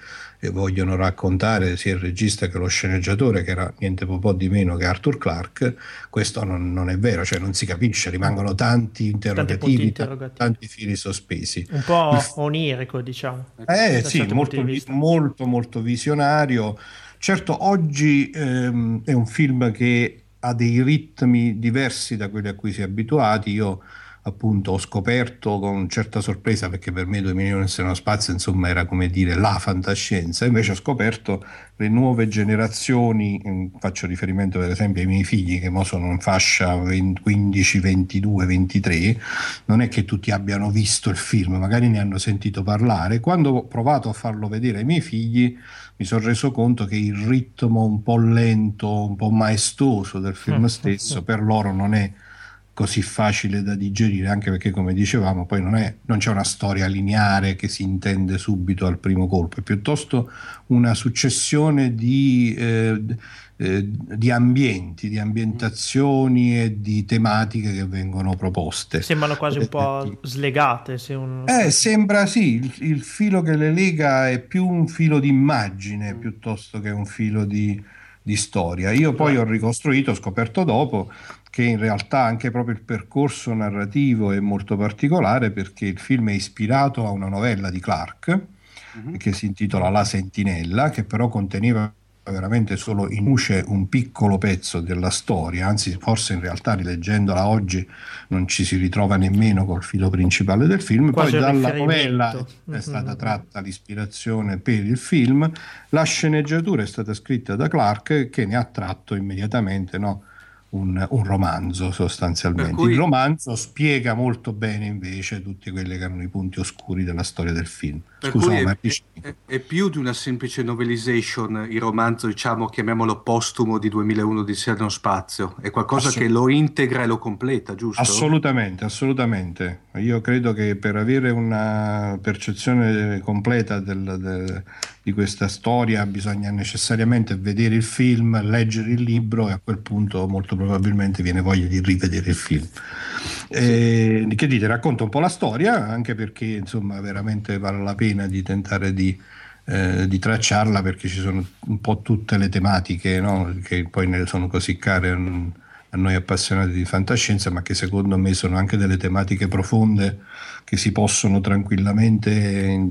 vogliono raccontare sia il regista che lo sceneggiatore, che era niente po' di meno che Arthur Clarke, questo non, non è vero, cioè non si capisce, rimangono tanti interrogativi, interrogativi. tanti fili sospesi. Un po' onirico, diciamo. Eh sì, certo molto, molto, molto visionario. Certo, oggi ehm, è un film che ha dei ritmi diversi da quelli a cui si è abituati. Io appunto ho scoperto con certa sorpresa perché per me 2 milioni nello spazio insomma era come dire la fantascienza. Invece ho scoperto le nuove generazioni mm, faccio riferimento per esempio ai miei figli che ora sono in fascia 20, 15 22 23 non è che tutti abbiano visto il film magari ne hanno sentito parlare. Quando ho provato a farlo vedere ai miei figli mi sono reso conto che il ritmo un po' lento un po' maestoso del film stesso per loro non è così facile da digerire, anche perché come dicevamo poi non, è, non c'è una storia lineare che si intende subito al primo colpo, è piuttosto una successione di, eh, eh, di ambienti, di ambientazioni e di tematiche che vengono proposte. Sembrano quasi un po' slegate. Se un... eh, sembra sì, il, il, filo che le lega è più un filo di immagine piuttosto che un filo di, di storia. Io poi ho ricostruito, ho scoperto dopo che in realtà anche proprio il percorso narrativo è molto particolare perché il film è ispirato a una novella di Clark mm-hmm. che si intitola La Sentinella, che però conteneva veramente solo in luce un piccolo pezzo della storia, anzi forse in realtà rileggendola oggi non ci si ritrova nemmeno col filo principale del film, Quasi poi dalla novella è stata tratta l'ispirazione per il film, la sceneggiatura è stata scritta da Clark che ne ha tratto immediatamente no, un, un, romanzo sostanzialmente. Cui... Il romanzo spiega molto bene invece tutti quelli che erano i punti oscuri della storia del film. Scusa, è, è, è, più di una semplice novelization il romanzo, diciamo, chiamiamolo postumo di 2001 di Serno Spazio, è qualcosa Assolut- che lo integra e lo completa, giusto? Assolutamente, assolutamente. Io credo che per avere una percezione completa del, del di questa storia bisogna necessariamente vedere il film, leggere il libro e a quel punto molto probabilmente viene voglia di rivedere il film. E, che dite, racconta un po' la storia, anche perché insomma veramente vale la pena di tentare di, eh, di tracciarla perché ci sono un po' tutte le tematiche no? che poi ne sono così care a noi appassionati di fantascienza, ma che secondo me sono anche delle tematiche profonde che si possono tranquillamente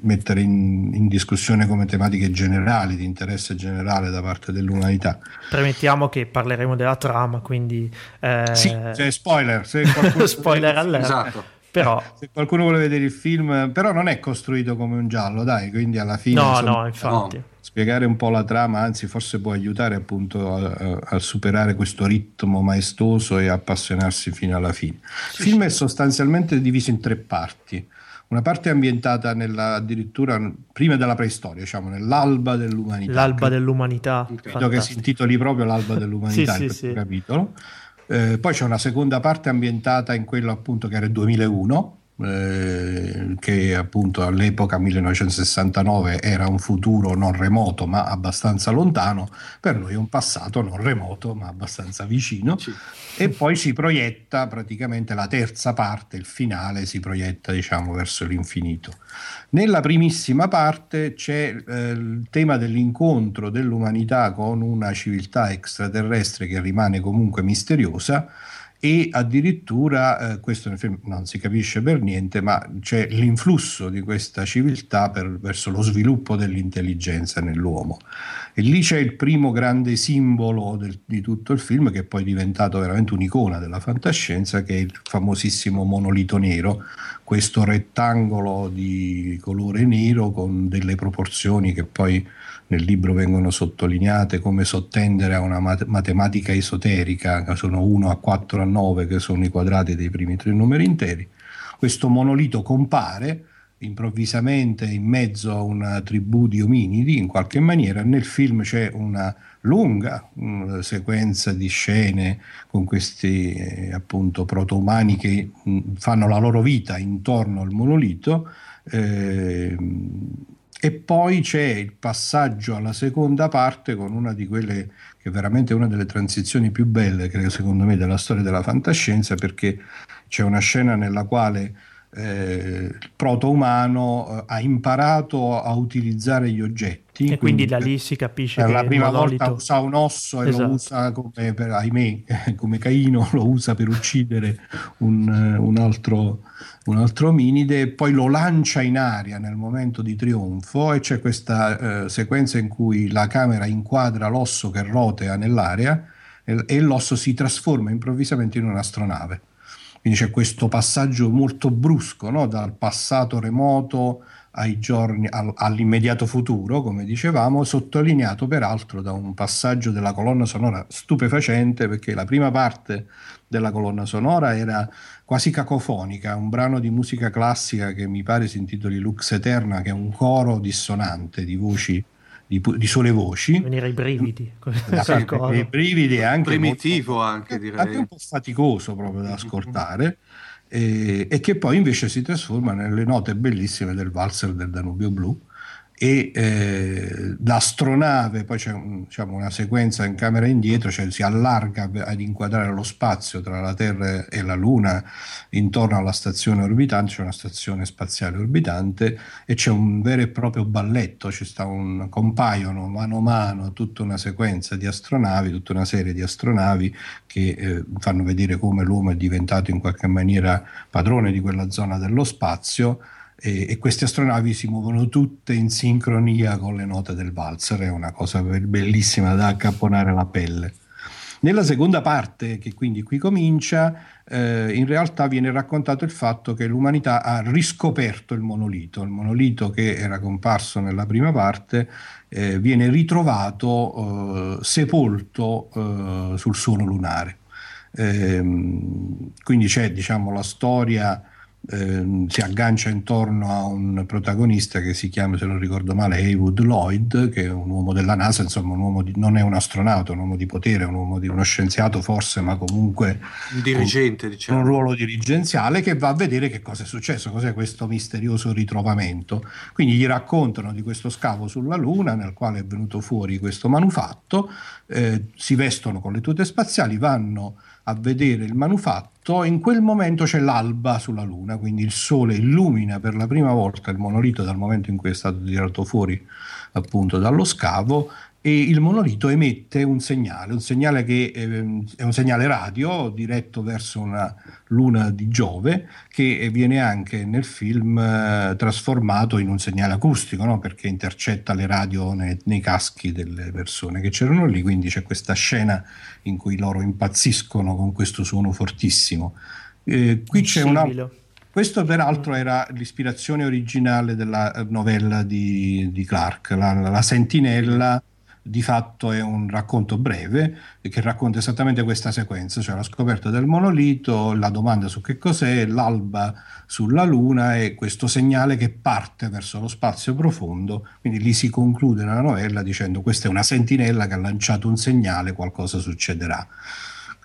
mettere in, in, discussione come tematiche generali, di interesse generale da parte dell'umanità. Premettiamo che parleremo della trama, quindi... Eh... Sì, cioè spoiler. Se spoiler all'era. Esatto. Però... Se qualcuno vuole vedere il film, però non è costruito come un giallo, dai, quindi alla fine... No, insomma, no, infatti. No spiegare un po' la trama, anzi forse può aiutare appunto a, a, superare questo ritmo maestoso e appassionarsi fino alla fine. Il film è sostanzialmente diviso in tre parti. Una parte è ambientata nella, addirittura prima della preistoria, diciamo nell'alba dell'umanità. L'alba dell'umanità. Credo che si intitoli proprio l'alba dell'umanità sì, in sì, capitolo. Eh, poi c'è una seconda parte ambientata in quello appunto che era il 2001, eh, che appunto all'epoca 1969 era un futuro non remoto ma abbastanza lontano, per noi è un passato non remoto ma abbastanza vicino sì. e poi si proietta praticamente la terza parte, il finale si proietta diciamo verso l'infinito. Nella primissima parte c'è eh, il tema dell'incontro dell'umanità con una civiltà extraterrestre che rimane comunque misteriosa e addirittura, eh, questo non si capisce per niente, ma c'è l'influsso di questa civiltà per, verso lo sviluppo dell'intelligenza nell'uomo. E lì c'è il primo grande simbolo del, di tutto il film, che è poi diventato veramente un'icona della fantascienza, che è il famosissimo monolito nero, questo rettangolo di colore nero con delle proporzioni che poi nel libro vengono sottolineate come sottendere a una mat- matematica esoterica, che sono 1 a 4 a 9, che sono i quadrati dei primi tre numeri interi. Questo monolito compare improvvisamente in mezzo a una tribù di ominidi, in qualche maniera. Nel film c'è una lunga una sequenza di scene con questi eh, appunto proto-umani che mh, fanno la loro vita intorno al monolito. Eh, e poi c'è il passaggio alla seconda parte con una di quelle che è veramente una delle transizioni più belle, credo secondo me, della storia della fantascienza, perché c'è una scena nella quale eh, il proto-umano eh, ha imparato a utilizzare gli oggetti. E quindi, quindi da lì si capisce per che la prima monolito... volta usa un osso e esatto. lo usa come, per, ahimè, come Caino lo usa per uccidere un, un, altro, un altro ominide, poi lo lancia in aria nel momento di trionfo e c'è questa eh, sequenza in cui la camera inquadra l'osso che rotea nell'aria e, e l'osso si trasforma improvvisamente in un'astronave quindi c'è questo passaggio molto brusco no? dal passato remoto giorni, al, all'immediato futuro, come dicevamo, sottolineato peraltro da un passaggio della colonna sonora stupefacente, perché la prima parte della colonna sonora era quasi cacofonica, un brano di musica classica che mi pare si intitoli Lux Eterna, che è un coro dissonante di voci di, di sole voci. Venire ai brividi. Sì, i brividi è anche primitivo molto, anche direi. Anche un po' faticoso proprio da ascoltare. E, e, che poi invece si trasforma nelle note bellissime del valzer del Danubio Blu e eh, l'astronave, poi c'è un, diciamo, una sequenza in camera indietro, cioè si allarga ad inquadrare lo spazio tra la Terra e la Luna intorno alla stazione orbitante, c'è una stazione spaziale orbitante e c'è un vero e proprio balletto, un, compaiono mano a mano tutta una sequenza di astronavi, tutta una serie di astronavi che eh, fanno vedere come l'uomo è diventato in qualche maniera padrone di quella zona dello spazio e, e, queste astronavi si muovono tutte in sincronia con le note del valzer, è una cosa bellissima da accapponare la pelle. Nella seconda parte, che quindi qui comincia, eh, in realtà viene raccontato il fatto che l'umanità ha riscoperto il monolito. Il monolito che era comparso nella prima parte eh, viene ritrovato eh, sepolto eh, sul suolo lunare. Ehm, quindi c'è diciamo, la storia eh, si aggancia intorno a un protagonista che si chiama, se non ricordo male, Haywood Lloyd, che è un uomo della NASA, insomma un uomo di, non è un astronauta, è un uomo di potere, un uomo di uno scienziato forse, ma comunque un dirigente, un, diciamo. un ruolo dirigenziale che va a vedere che cosa è successo, cos'è questo misterioso ritrovamento. Quindi gli raccontano di questo scavo sulla Luna nel quale è venuto fuori questo manufatto, eh, si vestono con le tute spaziali, vanno a vedere il manufatto, in quel momento c'è l'alba sulla Luna, quindi il Sole illumina per la prima volta il monolito dal momento in cui è stato tirato fuori appunto dallo scavo e il monolito emette un segnale, un segnale che ehm, è un segnale radio diretto verso una luna di Giove che viene anche nel film eh, trasformato in un segnale acustico no? perché intercetta le radio nei, nei, caschi delle persone che c'erano lì, quindi c'è questa scena in cui loro impazziscono con questo suono fortissimo. Eh, qui c'è una... Questo peraltro era l'ispirazione originale della novella di, di Clark, la, la Sentinella di fatto è un racconto breve che racconta esattamente questa sequenza, cioè la scoperta del monolito, la domanda su che cos'è, l'alba sulla Luna e questo segnale che parte verso lo spazio profondo. Quindi lì si conclude la novella dicendo questa è una sentinella che ha lanciato un segnale, qualcosa succederà.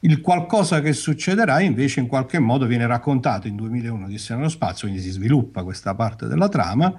Il qualcosa che succederà invece in qualche modo viene raccontato in 2001 di nello spazio, quindi si sviluppa questa parte della trama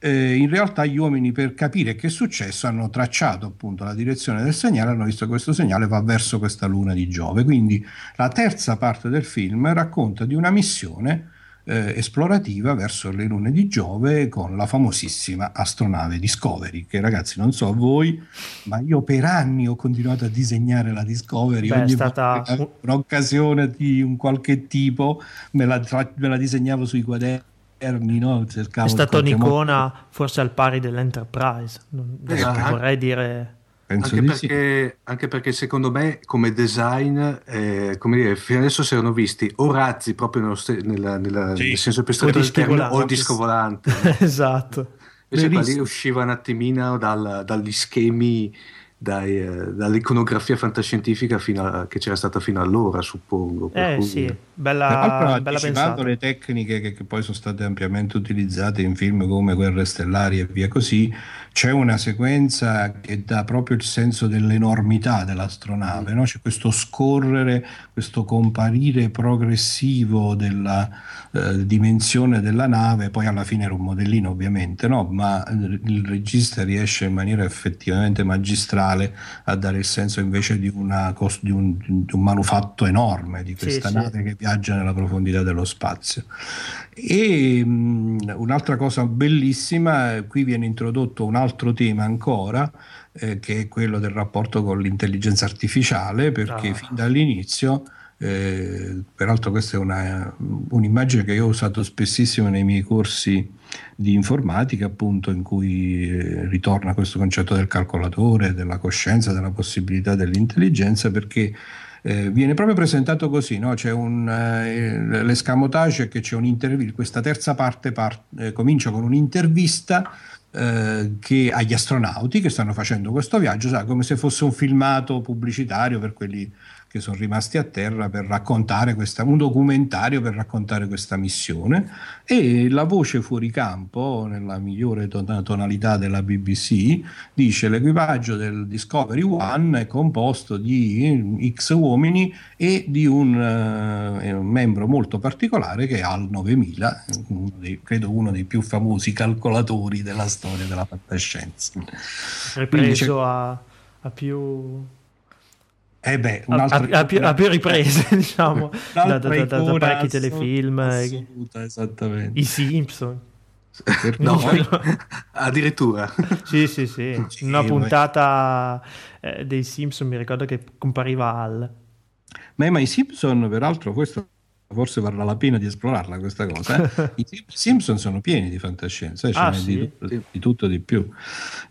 eh, in realtà gli uomini per capire che è successo hanno tracciato appunto la direzione del segnale, hanno visto che questo segnale va verso questa luna di Giove. Quindi la terza parte del film racconta di una missione eh, esplorativa verso le lune di Giove con la famosissima astronave Discovery, che ragazzi non so a voi, ma io per anni ho continuato a disegnare la Discovery, Beh, ogni è stata un'occasione di un qualche tipo me la, me la disegnavo sui quaderni. No? Cercavo è stata un'icona modo. forse al pari dell'Enterprise, non, eh, vorrei dire Penso anche, perché, sì. anche, perché, secondo me come design, eh, come dire, fino adesso si erano visti o razzi proprio nello st- nella, nella, sì. nel senso più stretto del termine o il disco volante. esatto. Invece qua lì usciva un attimino dal, dagli schemi dai, eh, dall'iconografia fantascientifica a, che c'era stata fino allora, suppongo. Eh cui... sì, bella, bella pensata. le tecniche che, che, poi sono state ampiamente utilizzate in film come Guerre Stellari e via così, c'è una sequenza che dà proprio il senso dell'enormità dell'astronave, no? c'è questo scorrere, questo comparire progressivo della eh, dimensione della nave, poi alla fine era un modellino ovviamente, no? ma il regista riesce in maniera effettivamente magistrale a dare il senso invece di, una, di, un, di un, manufatto enorme, di questa sì, nave sì. che viaggia nella profondità dello spazio. E mh, un'altra cosa bellissima, qui viene introdotto un altro tema ancora, eh, che è quello del rapporto con l'intelligenza artificiale, perché ah. fin dall'inizio eh, peraltro questa è una, un'immagine che io ho usato spessissimo nei miei corsi di informatica, appunto, in cui eh, ritorna questo concetto del calcolatore, della coscienza, della possibilità dell'intelligenza, perché eh, viene proprio presentato così, no? c'è un, eh, l'escamotage che c'è un'intervista, questa terza parte part, eh, comincia con un'intervista eh, che, agli astronauti che stanno facendo questo viaggio, sa, come se fosse un filmato pubblicitario per quelli che sono rimasti a terra per raccontare questa, un documentario per raccontare questa missione e la voce fuori campo, nella migliore tonalità della BBC, dice l'equipaggio del Discovery One è composto di X uomini e di un, uh, un membro molto particolare che è Al 9000, uno dei, credo uno dei più famosi calcolatori della storia della fantascienza. Ripreso a, a più eh beh, a, a, più, a, più, riprese, diciamo, da, da, da, da, parecchi telefilm. Eh, assoluta, esattamente. I Simpson. no, addirittura. Sì, sì, sì. Una puntata eh, dei Simpson mi ricordo che compariva Al. Ma, ma i Simpson, peraltro, questo forse varrà la pena di esplorarla questa cosa. Eh? I Simpson sono pieni di fantascienza, eh? ce ah, sì? di, tutto, di tutto di più.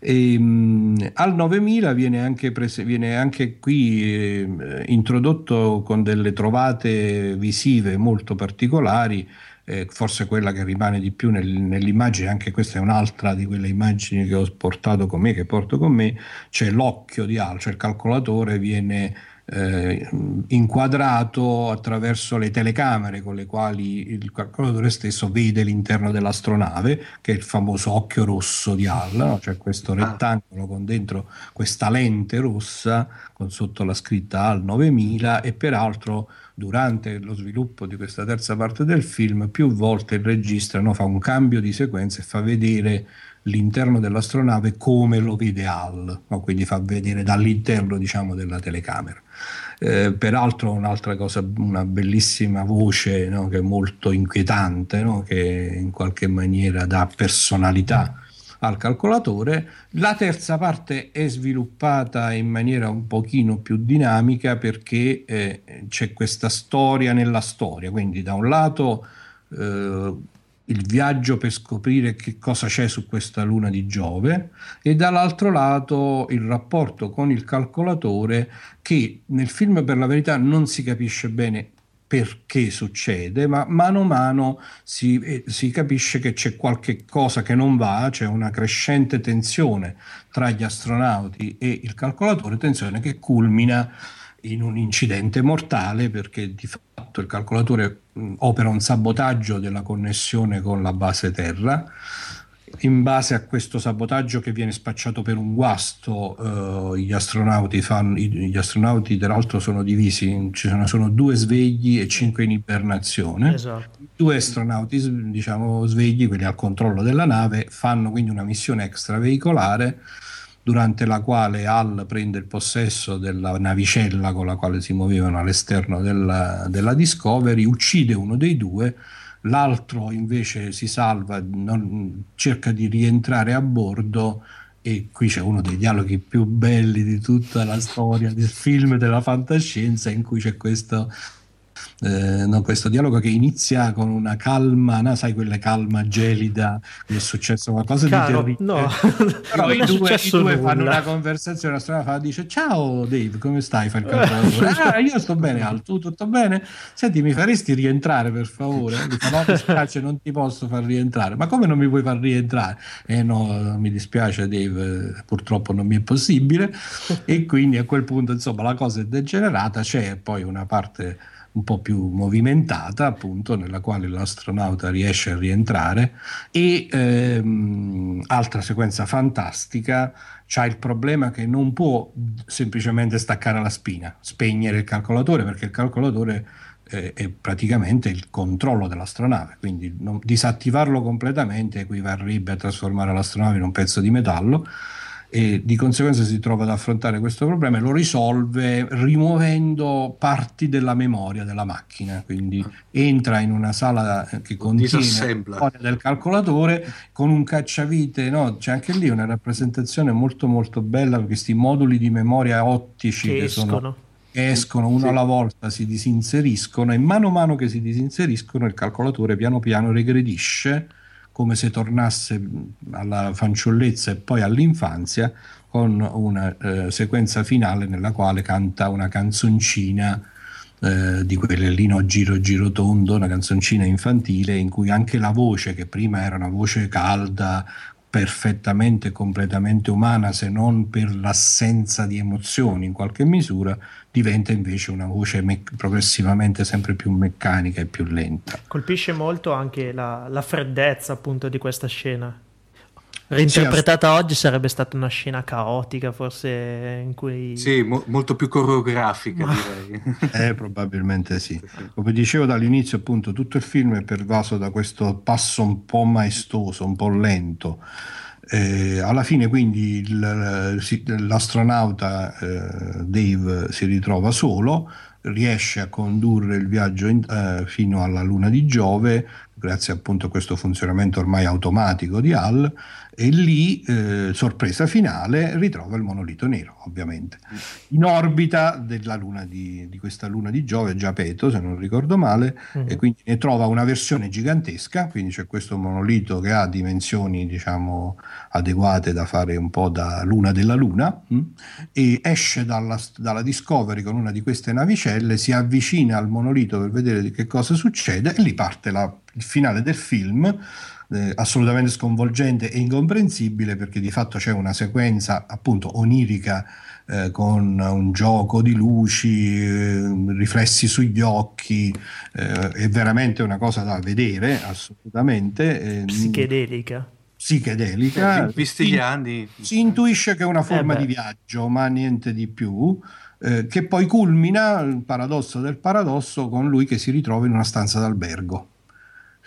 E, um, al 9000 viene anche, prese, viene anche qui eh, introdotto con delle trovate visive molto particolari. Eh, forse quella che rimane di più nel, nell'immagine, anche questa è un'altra di quelle immagini che ho portato con me, che porto con me, c'è l'occhio di Al, cioè il calcolatore viene eh, inquadrato attraverso le telecamere con le quali il calcolatore stesso vede l'interno dell'astronave, che è il famoso occhio rosso di Hall, no? cioè questo ah. rettangolo con dentro questa lente rossa con sotto la scritta HAL 9000 e peraltro durante lo sviluppo di questa terza parte del film più volte il regista no, fa un cambio di sequenza e fa vedere l'interno dell'astronave come lo vede HAL, no? quindi fa vedere dall'interno diciamo, della telecamera. Eh, peraltro un'altra cosa, una bellissima voce no? che è molto inquietante, no? che in qualche maniera dà personalità al calcolatore. La terza parte è sviluppata in maniera un pochino più dinamica perché eh, c'è questa storia nella storia, quindi da un lato eh, il viaggio per scoprire che cosa c'è su questa luna di Giove e dall'altro lato il rapporto con il calcolatore che nel film per la verità non si capisce bene perché succede, ma mano a mano si, eh, si, capisce che c'è qualche cosa che non va, c'è una crescente tensione tra gli astronauti e il calcolatore, tensione che culmina in un incidente mortale perché di fatto il calcolatore mh, opera un sabotaggio della connessione con la base Terra. In base a questo sabotaggio che viene spacciato per un guasto, eh, gli, astronauti fanno, gli astronauti peraltro sono divisi, ci sono, sono due svegli e cinque in ibernazione. Esatto. Due astronauti diciamo, svegli, quelli al controllo della nave, fanno quindi una missione extraveicolare durante la quale Hal prende il possesso della navicella con la quale si muovevano all'esterno della, della Discovery, uccide uno dei due l'altro invece si salva, non, cerca di rientrare a bordo e qui c'è uno dei dialoghi più belli di tutta la storia del film della fantascienza in cui c'è questo eh, no, questo dialogo che inizia con una calma, no? sai quella calma gelida, è successo qualcosa Caro, di terribile. No, Però i due, i due fanno una conversazione, la strana fa, dice ciao Dave, come stai? Fa il calcolatore. ah, io sto bene, Al, tu tutto bene? Senti, mi faresti rientrare per favore? Mi fa, no, mi dispiace, non ti posso far rientrare. Ma come non mi puoi far rientrare? Eh no, mi dispiace Dave, purtroppo non mi è possibile. E quindi a quel punto, insomma, la cosa è degenerata, c'è poi una parte un po' più movimentata, appunto, nella quale l'astronauta riesce a rientrare. E ehm, altra sequenza fantastica, c'ha il problema che non può semplicemente staccare la spina, spegnere il calcolatore perché il calcolatore eh, è praticamente il controllo dell'astronave, quindi non, disattivarlo completamente equivarrebbe a trasformare l'astronave in un pezzo di metallo e di conseguenza si trova ad affrontare questo problema e lo risolve rimuovendo parti della memoria della macchina, quindi entra in una sala che contiene la memoria del calcolatore con un cacciavite, no? c'è anche lì una rappresentazione molto molto bella questi moduli di memoria ottici che, che escono. sono che escono uno Sì. alla volta, si disinseriscono e mano a mano che si disinseriscono il calcolatore piano piano regredisce come se tornasse alla fanciullezza e poi all'infanzia con una eh, sequenza finale nella quale canta una canzoncina eh, di quelle lì giro giro tondo, una canzoncina infantile in cui anche la voce che prima era una voce calda perfettamente, completamente umana, se non per l'assenza di emozioni in qualche misura, diventa invece una voce me- progressivamente sempre più meccanica e più lenta. Colpisce molto anche la, la freddezza appunto di questa scena. Reinterpretata oggi sarebbe stata una scena caotica, forse in cui... Sì, mo- molto più coreografica Ma- direi. Eh, probabilmente sì. Come dicevo dall'inizio, appunto, tutto il film è pervaso da questo passo un po' maestoso, un po' lento. Eh, alla fine, quindi, il- l'astronauta eh, Dave si ritrova solo, riesce a condurre il viaggio in- eh, fino alla Luna di Giove, grazie appunto a questo funzionamento ormai automatico di Hal, e lì, eh, sorpresa finale, ritrova il monolito nero, ovviamente in orbita della luna di, di questa luna di Giove, Giapeto, se non ricordo male, Mhm. e quindi ne trova una versione gigantesca, quindi c'è questo monolito che ha dimensioni, diciamo, adeguate da fare un po' da luna della luna, mh? e esce dalla, dalla Discovery con una di queste navicelle, si avvicina al monolito per vedere che cosa succede e lì parte la- il finale del film. eh, assolutamente sconvolgente e incomprensibile perché di fatto c'è una sequenza appunto onirica eh, con un gioco di luci, eh, riflessi sugli occhi, eh, è veramente una cosa da vedere, assolutamente. eh, Psichedelica. psichedelica. Visti Si- gli anni, Si intuisce che è una forma Eh di viaggio, ma niente di più. eh, che poi culmina il paradosso del paradosso con lui che si ritrova in una stanza d'albergo.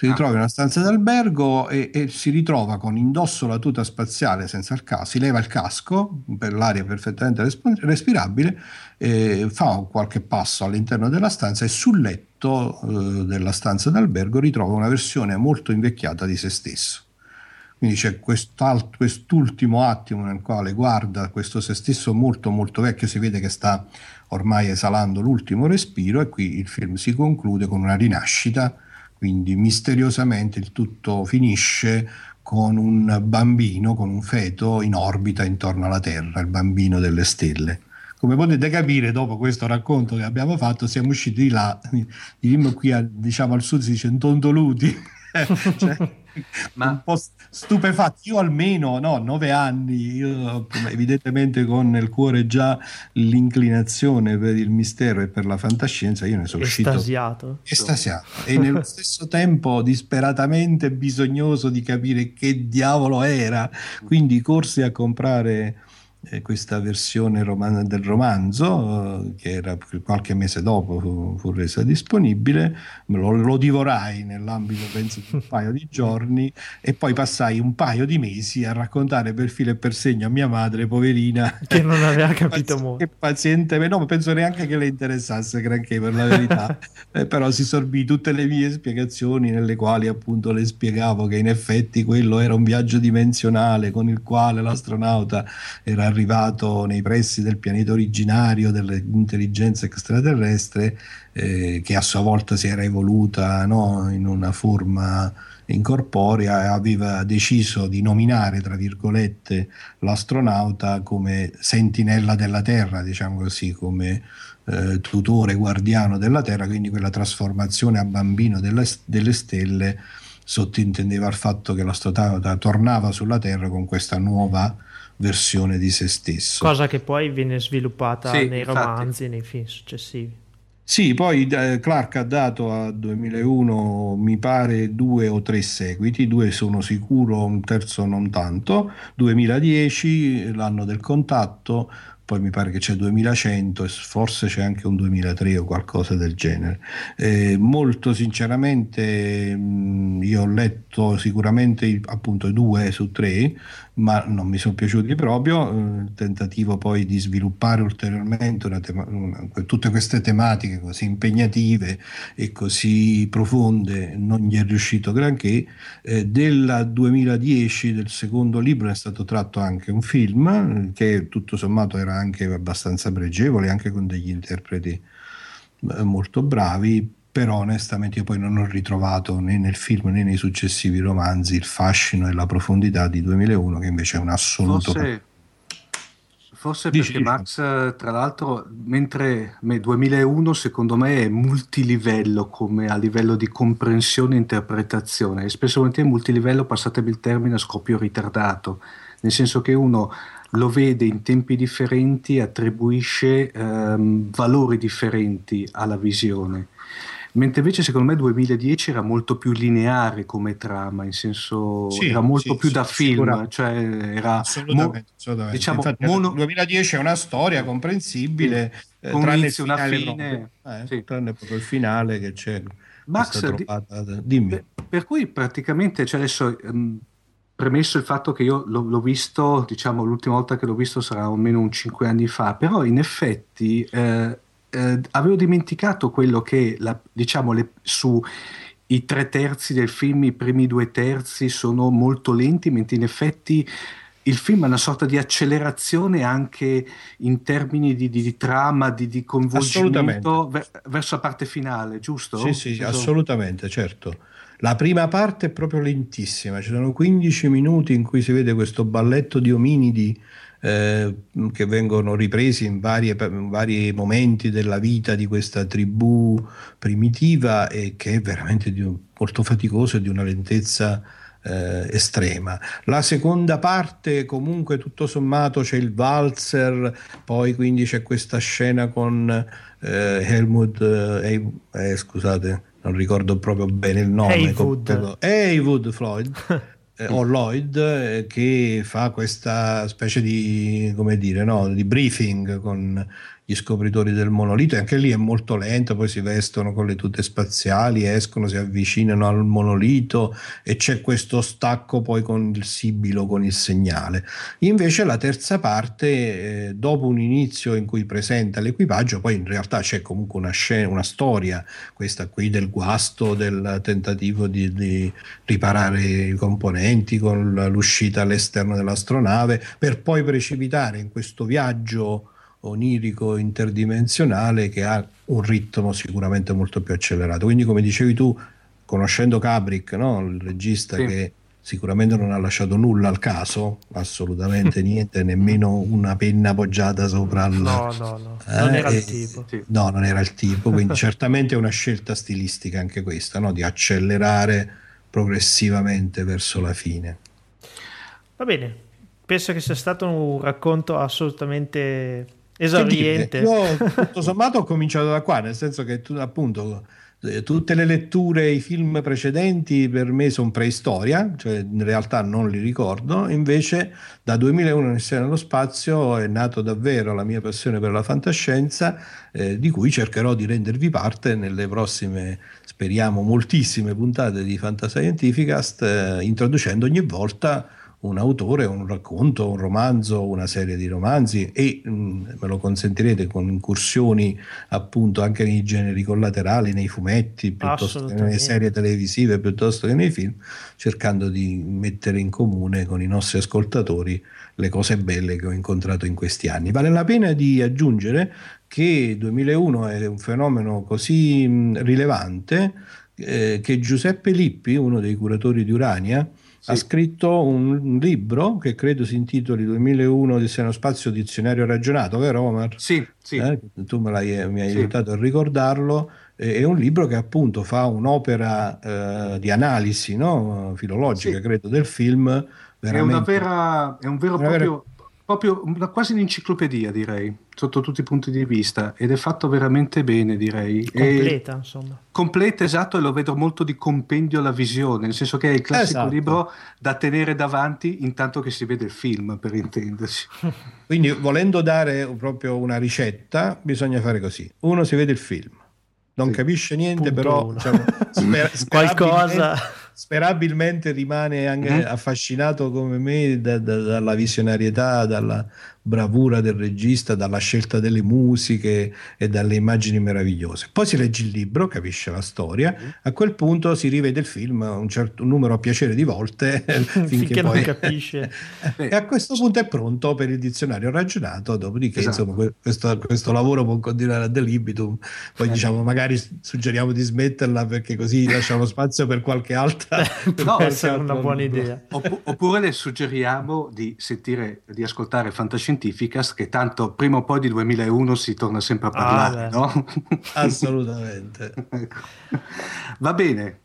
Si Ah. ritrova in una stanza d'albergo e, e si ritrova con indosso la tuta spaziale senza il casco, si leva il casco per l'aria perfettamente resp- respirabile, eh, fa qualche passo all'interno della stanza e sul letto eh, della stanza d'albergo ritrova una versione molto invecchiata di se stesso. Quindi c'è quest'ultimo attimo nel quale guarda questo se stesso molto molto vecchio, si vede che sta ormai esalando l'ultimo respiro e qui il film si conclude con una rinascita, quindi misteriosamente il tutto finisce con un bambino, con un feto in orbita intorno alla Terra, il bambino delle stelle. Come potete capire, dopo questo racconto che abbiamo fatto, siamo usciti di là, di qui a, diciamo al sud si dice intontoluti, cioè, Ma- un po' stupefatti. Io almeno, no, nove anni, io evidentemente con nel cuore già l'inclinazione per il mistero e per la fantascienza, io ne sono uscito Estasiato. estasiato e nello stesso tempo disperatamente bisognoso di capire che diavolo era. Quindi corsi a comprare questa versione roman- del romanzo, eh, che era qualche mese dopo fu, fu resa disponibile, lo, lo, divorai nell'ambito penso di un paio di giorni e poi passai un paio di mesi a raccontare per filo e per segno a mia madre, poverina, che non aveva capito molto. Che paziente, no, penso neanche che le interessasse granché per la verità, eh, però si sorbì tutte le mie spiegazioni nelle quali appunto le spiegavo che in effetti quello era un viaggio dimensionale con il quale l'astronauta era arrivato nei pressi del pianeta originario dell'intelligenza extraterrestre eh, che a sua volta si era evoluta no, in una forma incorporea e aveva deciso di nominare, tra virgolette, l'astronauta come sentinella della Terra, diciamo così, come eh, tutore guardiano della Terra, quindi quella trasformazione a bambino delle, delle stelle sottintendeva il fatto che l'astronauta tornava sulla Terra con questa nuova versione di se stesso. Cosa che poi viene sviluppata sì, nei romanzi, nei film successivi. Sì, poi eh, Clark ha dato a 2001, mi pare, due o tre seguiti, due sono sicuro, un terzo non tanto, 2010, l'anno del contatto, poi mi pare che c'è 2100 e forse c'è anche un 2003 o qualcosa del genere. Eh, molto sinceramente mh, io ho letto sicuramente appunto due su tre, ma non mi sono piaciuti proprio. Il eh, tentativo poi di sviluppare ulteriormente una tema- una, tutte queste tematiche così impegnative e così profonde non gli è riuscito granché. Eh, del 2010, del secondo libro, è stato tratto anche un film che tutto sommato era anche abbastanza pregevole, anche con degli interpreti eh, molto bravi però onestamente io poi non ho ritrovato né nel film né nei successivi romanzi il fascino e la profondità di 2001 che invece è un assoluto forse, forse perché Max tra l'altro mentre 2001 secondo me è multilivello come a livello di comprensione e interpretazione. E spesso volentieri multilivello passatemi il termine a scoppio ritardato. Nel senso che uno lo vede in tempi differenti attribuisce ehm, valori differenti alla visione mentre invece secondo me 2010 era molto più lineare come trama, in senso sì, era molto sì, più sì, da film, cioè era assolutamente, mo, assolutamente. Diciamo, Infatti, mono... 2010 è una storia comprensibile, eh, tranne inizio, una fine, eh, tranne proprio il finale che c'è Max, trovata, dimmi. Per, per, cui praticamente cioè adesso um, premesso il fatto che io l'ho, l'ho, visto, diciamo l'ultima volta che l'ho visto sarà almeno un 5 anni fa, però in effetti eh, eh, avevo dimenticato quello che, la, diciamo, le, su i tre terzi del film, i primi due terzi sono molto lenti, mentre in effetti il film ha una sorta di accelerazione anche in termini di, di, di trama, di, di coinvolgimento ver, verso la parte finale, giusto? Sì, sì, Senso... assolutamente, certo. La prima parte è proprio lentissima, ci sono 15 minuti in cui si vede questo balletto di ominidi eh, che vengono ripresi in, varie, in, vari momenti della vita di questa tribù primitiva e che è veramente un, molto faticoso e di una lentezza eh, estrema. La seconda parte comunque tutto sommato c'è il valzer, poi quindi c'è questa scena con eh, Helmut, eh, eh scusate, non ricordo proprio bene il nome. Heywood, Heywood Floyd. eh, o Lloyd eh, che fa questa specie di, come dire, no, di briefing con gli scopritori del monolito e anche lì è molto lento, poi si vestono con le tute spaziali, escono, si avvicinano al monolito e c'è questo stacco poi con il sibilo, con il segnale. Invece la terza parte, eh, dopo un inizio in cui presenta l'equipaggio, poi in realtà c'è comunque una, scena, una storia, questa qui del guasto, del tentativo di, di riparare i componenti con l'uscita all'esterno dell'astronave, per poi precipitare in questo viaggio onirico interdimensionale che ha un ritmo sicuramente molto più accelerato. Quindi, come dicevi tu, conoscendo Kubrick, no? il regista sì. che sicuramente non ha lasciato nulla al caso, assolutamente niente, nemmeno una penna appoggiata sopra il... No, no, no, eh, non era il tipo. No, non era il tipo, quindi certamente è una scelta stilistica anche questa, no? di accelerare progressivamente verso la fine. Va bene, penso che sia stato un racconto assolutamente esauriente. Io tutto sommato ho cominciato da qua, nel senso che tu appunto eh, tutte le letture, i film precedenti per me sono preistoria, cioè in realtà non li ricordo, invece da 2001 Insieme nello spazio è nato davvero la mia passione per la fantascienza, eh, di cui cercherò di rendervi parte nelle prossime, speriamo, moltissime puntate di Fantascientificast, eh, introducendo ogni volta un autore, un racconto, un romanzo, una serie di romanzi e mh, mm, me lo consentirete con incursioni appunto anche nei generi collaterali, nei fumetti, piuttosto che nelle serie televisive, piuttosto che nei film, cercando di mettere in comune con i nostri ascoltatori le cose belle che ho incontrato in questi anni. Vale la pena di aggiungere che 2001 è un fenomeno così mh, mm, rilevante eh, che Giuseppe Lippi, uno dei curatori di Urania, sì. ha scritto un libro che credo si intitoli 2001 di Seno Spazio Dizionario Ragionato, vero Omar? Sì, sì. Eh, tu me l'hai, mi hai sì. aiutato a ricordarlo. È un libro che appunto fa un'opera eh, di analisi no? filologica, sì. credo, del film. È, vera, è un vero e proprio proprio una, quasi un'enciclopedia, direi, sotto tutti i punti di vista, ed è fatto veramente bene, direi. Completa, e, insomma. Completa, esatto, e lo vedo molto di compendio alla visione, nel senso che è il classico esatto. libro da tenere davanti intanto che si vede il film, per intenderci. Quindi, volendo dare proprio una ricetta, bisogna fare così. Uno si vede il film, non sì. capisce niente, Punto però diciamo, sper- qualcosa sperabilmente rimane anche mm-hmm. affascinato come me da, da, dalla visionarietà, dalla, bravura del regista, dalla scelta delle musiche e dalle immagini meravigliose. Poi si legge il libro, capisce la storia, mm. a quel punto si rivede il film un certo numero a piacere di volte finché, finché poi... non capisce. e a questo punto è pronto per il dizionario ragionato, dopodiché esatto. insomma questo, questo, lavoro può continuare a delibitum, poi eh. diciamo magari suggeriamo di smetterla perché così lasciamo spazio per qualche altra... per no, essere una buona idea. oppure le suggeriamo di sentire, di ascoltare Fantascienza Scientificas che tanto prima o poi di 2001 si torna sempre a parlare, ah, no? Assolutamente. ecco. Va bene.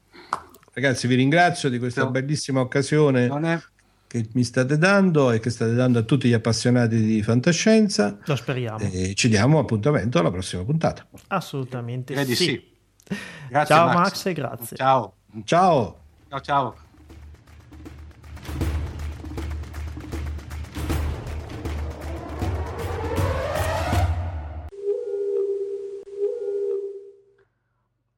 Ragazzi, vi ringrazio di questa no. bellissima occasione è... che mi state dando e che state dando a tutti gli appassionati di fantascienza. Lo speriamo. E ci diamo appuntamento alla prossima puntata. Assolutamente sì. sì. Grazie, ciao Max. Max e grazie. Ciao. Ciao. Ciao ciao.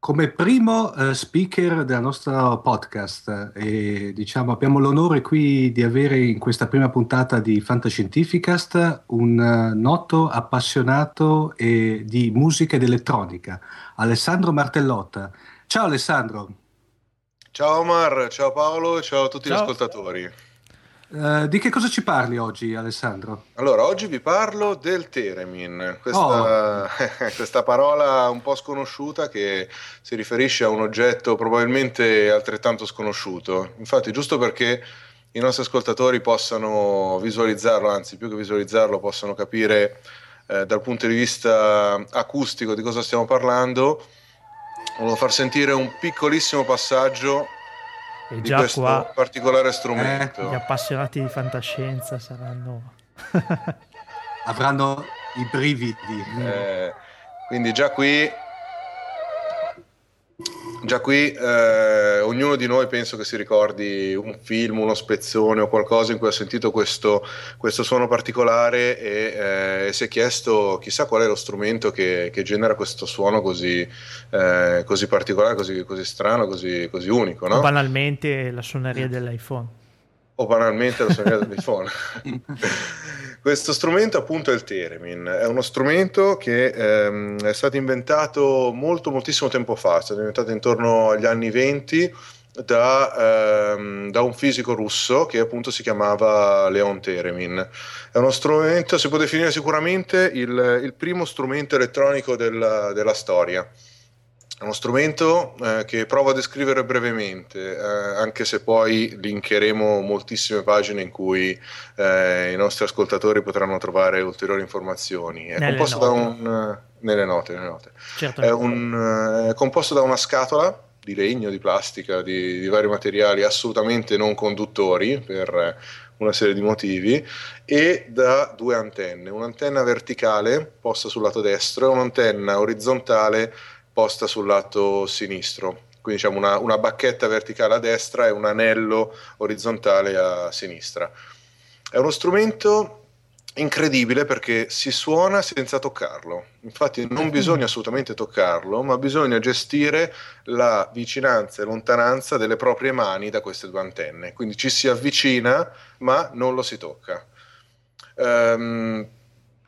Come primo uh, speaker del nostro podcast e diciamo abbiamo l'onore qui di avere in questa prima puntata di Fantascientificast un uh, noto appassionato e di musica ed elettronica, Alessandro Martellotta. Ciao Alessandro. Ciao Omar, ciao Paolo, ciao a tutti ciao. gli ascoltatori. Uh, di che cosa ci parli oggi, Alessandro? Allora, oggi vi parlo del Teremin, questa, oh. questa, parola un po' sconosciuta che si riferisce a un oggetto probabilmente altrettanto sconosciuto. Infatti, giusto perché i nostri ascoltatori possano visualizzarlo, anzi, più che visualizzarlo, possano capire eh, dal punto di vista acustico di cosa stiamo parlando, volevo far sentire un piccolissimo passaggio e già qua particolare strumento. Eh, gli appassionati di fantascienza saranno... Avranno i brividi. Eh, quindi già qui Già qui eh, ognuno di noi penso che si ricordi un film, uno spezzone o qualcosa in cui ha sentito questo, questo suono particolare e eh, si è chiesto chissà qual è lo strumento che, che genera questo suono così, eh, così particolare, così, così, strano, così, così unico. No? Banalmente la suoneria dell'iPhone. O banalmente la suoneria dell'iPhone. Questo strumento appunto è il Theremin, è uno strumento che ehm, è stato inventato molto moltissimo tempo fa, è stato inventato intorno agli anni 20 da, ehm, da, un fisico russo che appunto si chiamava Leon Teremin. È uno strumento, si può definire sicuramente il, il primo strumento elettronico della, della storia. È uno strumento eh, che provo a descrivere brevemente, eh, anche se poi linkeremo moltissime pagine in cui eh, i nostri ascoltatori potranno trovare ulteriori informazioni. È nelle composto note. da un... nelle note, nelle note. Certo. È, un, è composto da una scatola di legno, di plastica, di, di vari materiali assolutamente non conduttori per una serie di motivi e da due antenne, un'antenna verticale posta sul lato destro e un'antenna orizzontale posta sul lato sinistro. Quindi diciamo una, una bacchetta verticale a destra e un anello orizzontale a sinistra. È uno strumento incredibile perché si suona senza toccarlo. Infatti non bisogna assolutamente toccarlo, ma bisogna gestire la vicinanza e lontananza delle proprie mani da queste due antenne. Quindi ci si avvicina, ma non lo si tocca. Um,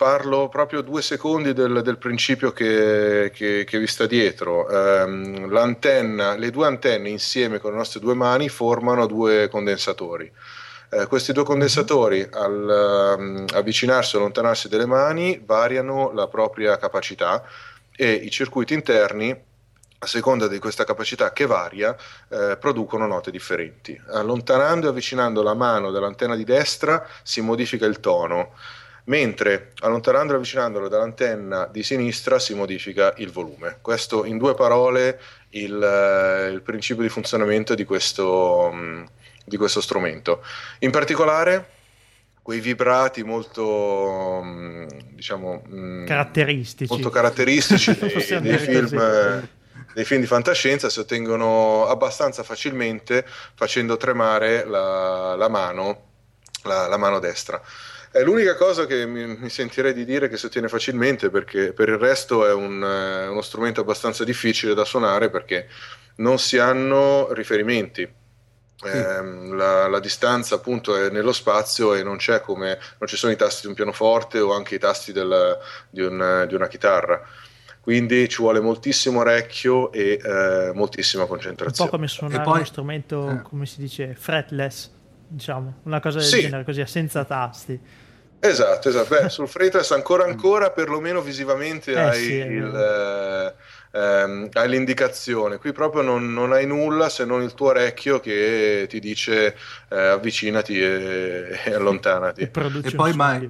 parlo proprio due secondi del, del principio che, che, che, vi sta dietro. Um, l'antenna, le due antenne insieme con le nostre due mani formano due condensatori. Eh, questi due condensatori al um, avvicinarsi o allontanarsi delle mani variano la propria capacità e i circuiti interni a seconda di questa capacità che varia, eh, producono note differenti. Allontanando e avvicinando la mano dall'antenna di destra si modifica il tono, mentre allontanando e avvicinandolo dall'antenna di sinistra si modifica il volume. Questo in due parole il, eh, il principio di funzionamento di questo, um, di questo strumento. In particolare quei vibrati molto mm, diciamo mm, caratteristici, molto caratteristici dei, dei, film, dei, film, di fantascienza si ottengono abbastanza facilmente facendo tremare la, la mano la, la, mano destra è l'unica cosa che mi, mi, sentirei di dire che si ottiene facilmente perché per il resto è un, eh, uno strumento abbastanza difficile da suonare perché non si hanno riferimenti. Eh, la, la, distanza appunto è nello spazio e non c'è come non ci sono i tasti di un pianoforte o anche i tasti del, di, un, di, una chitarra. Quindi ci vuole moltissimo orecchio e eh, moltissima concentrazione un po' come suonare poi, uno strumento eh. come si dice fretless diciamo una cosa del sì. genere così senza tasti esatto esatto Beh, sul fretless ancora ancora perlomeno visivamente eh, hai sì, il eh, ehm, hai l'indicazione. Qui proprio non, non, hai nulla se non il tuo orecchio che ti dice eh, avvicinati e, e allontanati. E, e poi mai,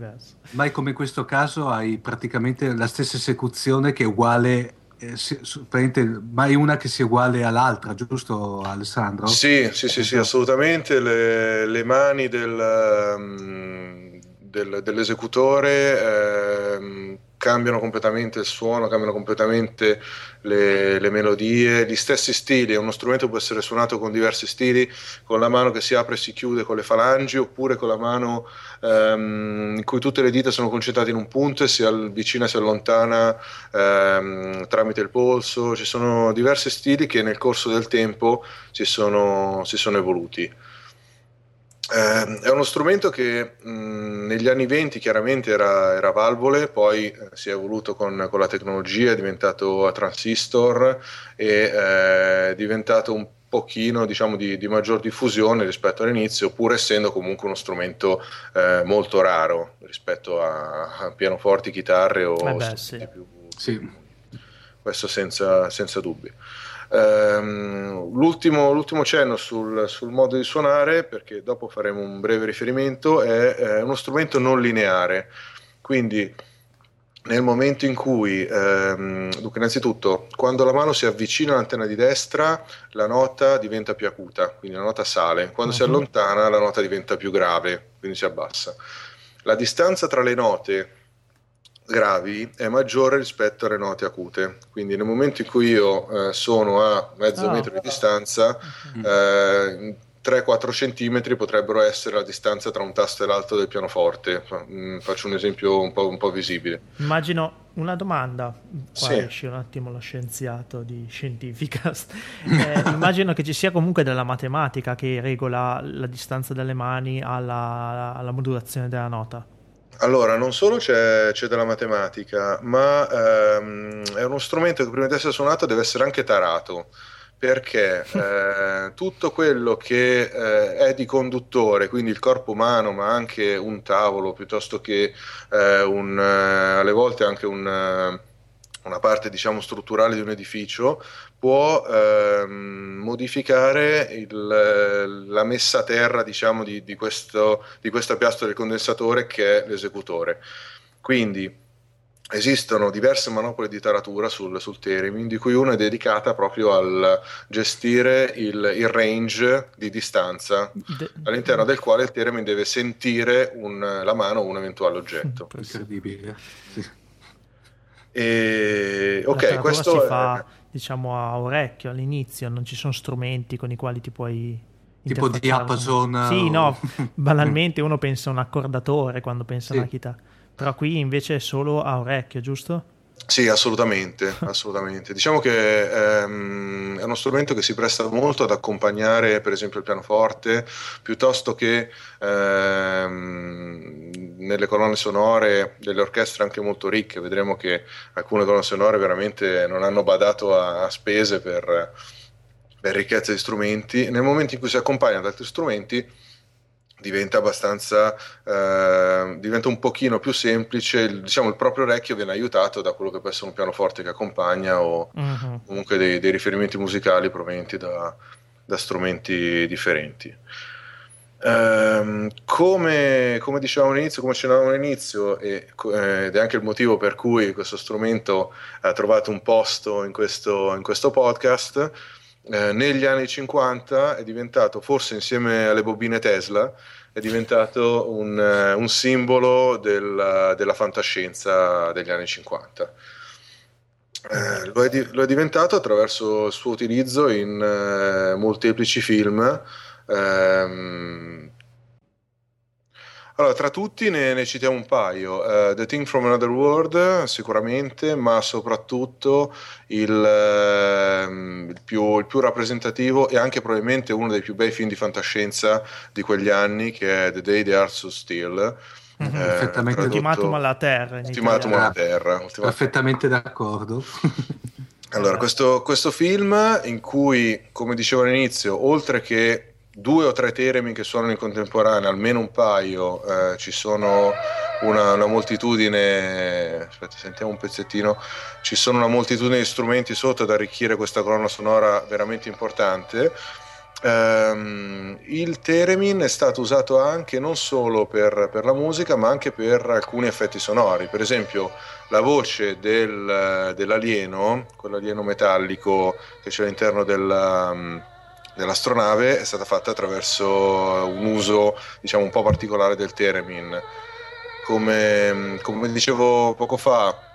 mai, come in questo caso hai praticamente la stessa esecuzione che è uguale eh, mai una che sia uguale all'altra, giusto Alessandro? Sì, sì, sì, sì assolutamente. Le, le mani del, um, del, dell'esecutore um, cambiano completamente il suono, cambiano completamente le, le, melodie, gli stessi stili. Uno strumento può essere suonato con diversi stili, con la mano che si apre e si chiude con le falangi, oppure con la mano ehm, in cui tutte le dita sono concentrate in un punto e si avvicina e si allontana ehm, tramite il polso. Ci sono diversi stili che nel corso del tempo si sono, si sono evoluti. Eh, è uno strumento che mh, negli anni 20 chiaramente era, era valvole, poi eh, si è evoluto con, con, la tecnologia, è diventato a transistor e eh, è diventato un pochino diciamo, di, di, maggior diffusione rispetto all'inizio, pur essendo comunque uno strumento eh, molto raro rispetto a, a pianoforti, chitarre o eh beh, sì. più... Sì. Questo senza, senza dubbio. Um, l'ultimo, l'ultimo, cenno sul, sul, modo di suonare, perché dopo faremo un breve riferimento, è, è uno strumento non lineare. Quindi nel momento in cui, ehm, dunque innanzitutto, quando la mano si avvicina all'antenna di destra, la nota diventa più acuta, quindi la nota sale, quando uh-huh. si mhm. allontana la nota diventa più grave, quindi si abbassa. La distanza tra le note gravi è maggiore rispetto alle note acute. Quindi nel momento in cui io eh, sono a mezzo oh, metro di distanza, eh, 3-4 centimetri potrebbero essere la distanza tra un tasto e l'altro del pianoforte. Mm, faccio un esempio un po', un po visibile. Immagino una domanda, qua sì. esce un attimo lo scienziato di Scientificast. Eh, immagino che ci sia comunque della matematica che regola la distanza delle mani alla, alla modulazione della nota. Allora, non solo c'è, c'è della matematica, ma ehm, è uno strumento che prima di essere suonato deve essere anche tarato, perché eh, tutto quello che eh, è di conduttore, quindi il corpo umano, ma anche un tavolo, piuttosto che eh, un, eh, alle volte anche un eh, una parte diciamo strutturale di un edificio può ehm, modificare il, la messa a terra diciamo di, di, questo, di questa piastra del condensatore che è l'esecutore. Quindi esistono diverse manopole di taratura sul, sul Theremin di cui una è dedicata proprio al gestire il, il range di distanza De... all'interno del quale il Theremin deve sentire un, la mano o un eventuale oggetto. Incredibile. Sì. E, ok, questo si fa diciamo a orecchio all'inizio, non ci sono strumenti con i quali ti puoi tipo diapason sì no banalmente uno pensa a un accordatore quando pensa a una chitarra però qui invece è solo a orecchio giusto? Sì, assolutamente, assolutamente. Diciamo che ehm, è uno strumento che si presta molto ad accompagnare, per esempio, il pianoforte, piuttosto che ehm, nelle colonne sonore delle orchestre anche molto ricche. Vedremo che alcune colonne sonore veramente non hanno badato a, a spese per, per ricchezza di strumenti. Nel momento in cui si accompagna ad altri strumenti, diventa abbastanza eh, diventa un pochino più semplice diciamo il proprio orecchio viene aiutato da quello che può essere un pianoforte che accompagna o uh-huh. comunque dei, dei, riferimenti musicali provenienti da, da strumenti differenti eh, come, come, dicevamo all'inizio, come accennavamo all'inizio, e, eh, ed è anche il motivo per cui questo strumento ha trovato un posto in questo, in questo podcast, eh, negli anni 50 è diventato, forse insieme alle bobine Tesla, è diventato un, uh, un simbolo del, della fantascienza degli anni 50. Eh, lo, è di, lo, è diventato attraverso il suo utilizzo in uh, molteplici film, ehm, allora, tra tutti ne, ne citiamo un paio. Uh, The Thing from Another World, sicuramente, ma soprattutto il, uh, il, più, il, più, rappresentativo e anche probabilmente uno dei più bei film di fantascienza di quegli anni, che è The Day the Earth So Still. Mm-hmm. Eh, perfettamente ultimatum alla terra. Ultimatum alla terra. Ultimatum. Perfettamente d'accordo. allora, questo, questo film in cui, come dicevo all'inizio, oltre che due o tre teremi che suonano in contemporanea, almeno un paio, eh, ci sono una, una, moltitudine, aspetta, sentiamo un pezzettino, ci sono una moltitudine di strumenti sotto ad arricchire questa colonna sonora veramente importante. Um, il theremin è stato usato anche non solo per, per, la musica ma anche per alcuni effetti sonori per esempio la voce del, dell'alieno quell'alieno metallico che c'è all'interno del, um, dell'astronave è stata fatta attraverso un uso diciamo un po' particolare del theremin. Come, come dicevo poco fa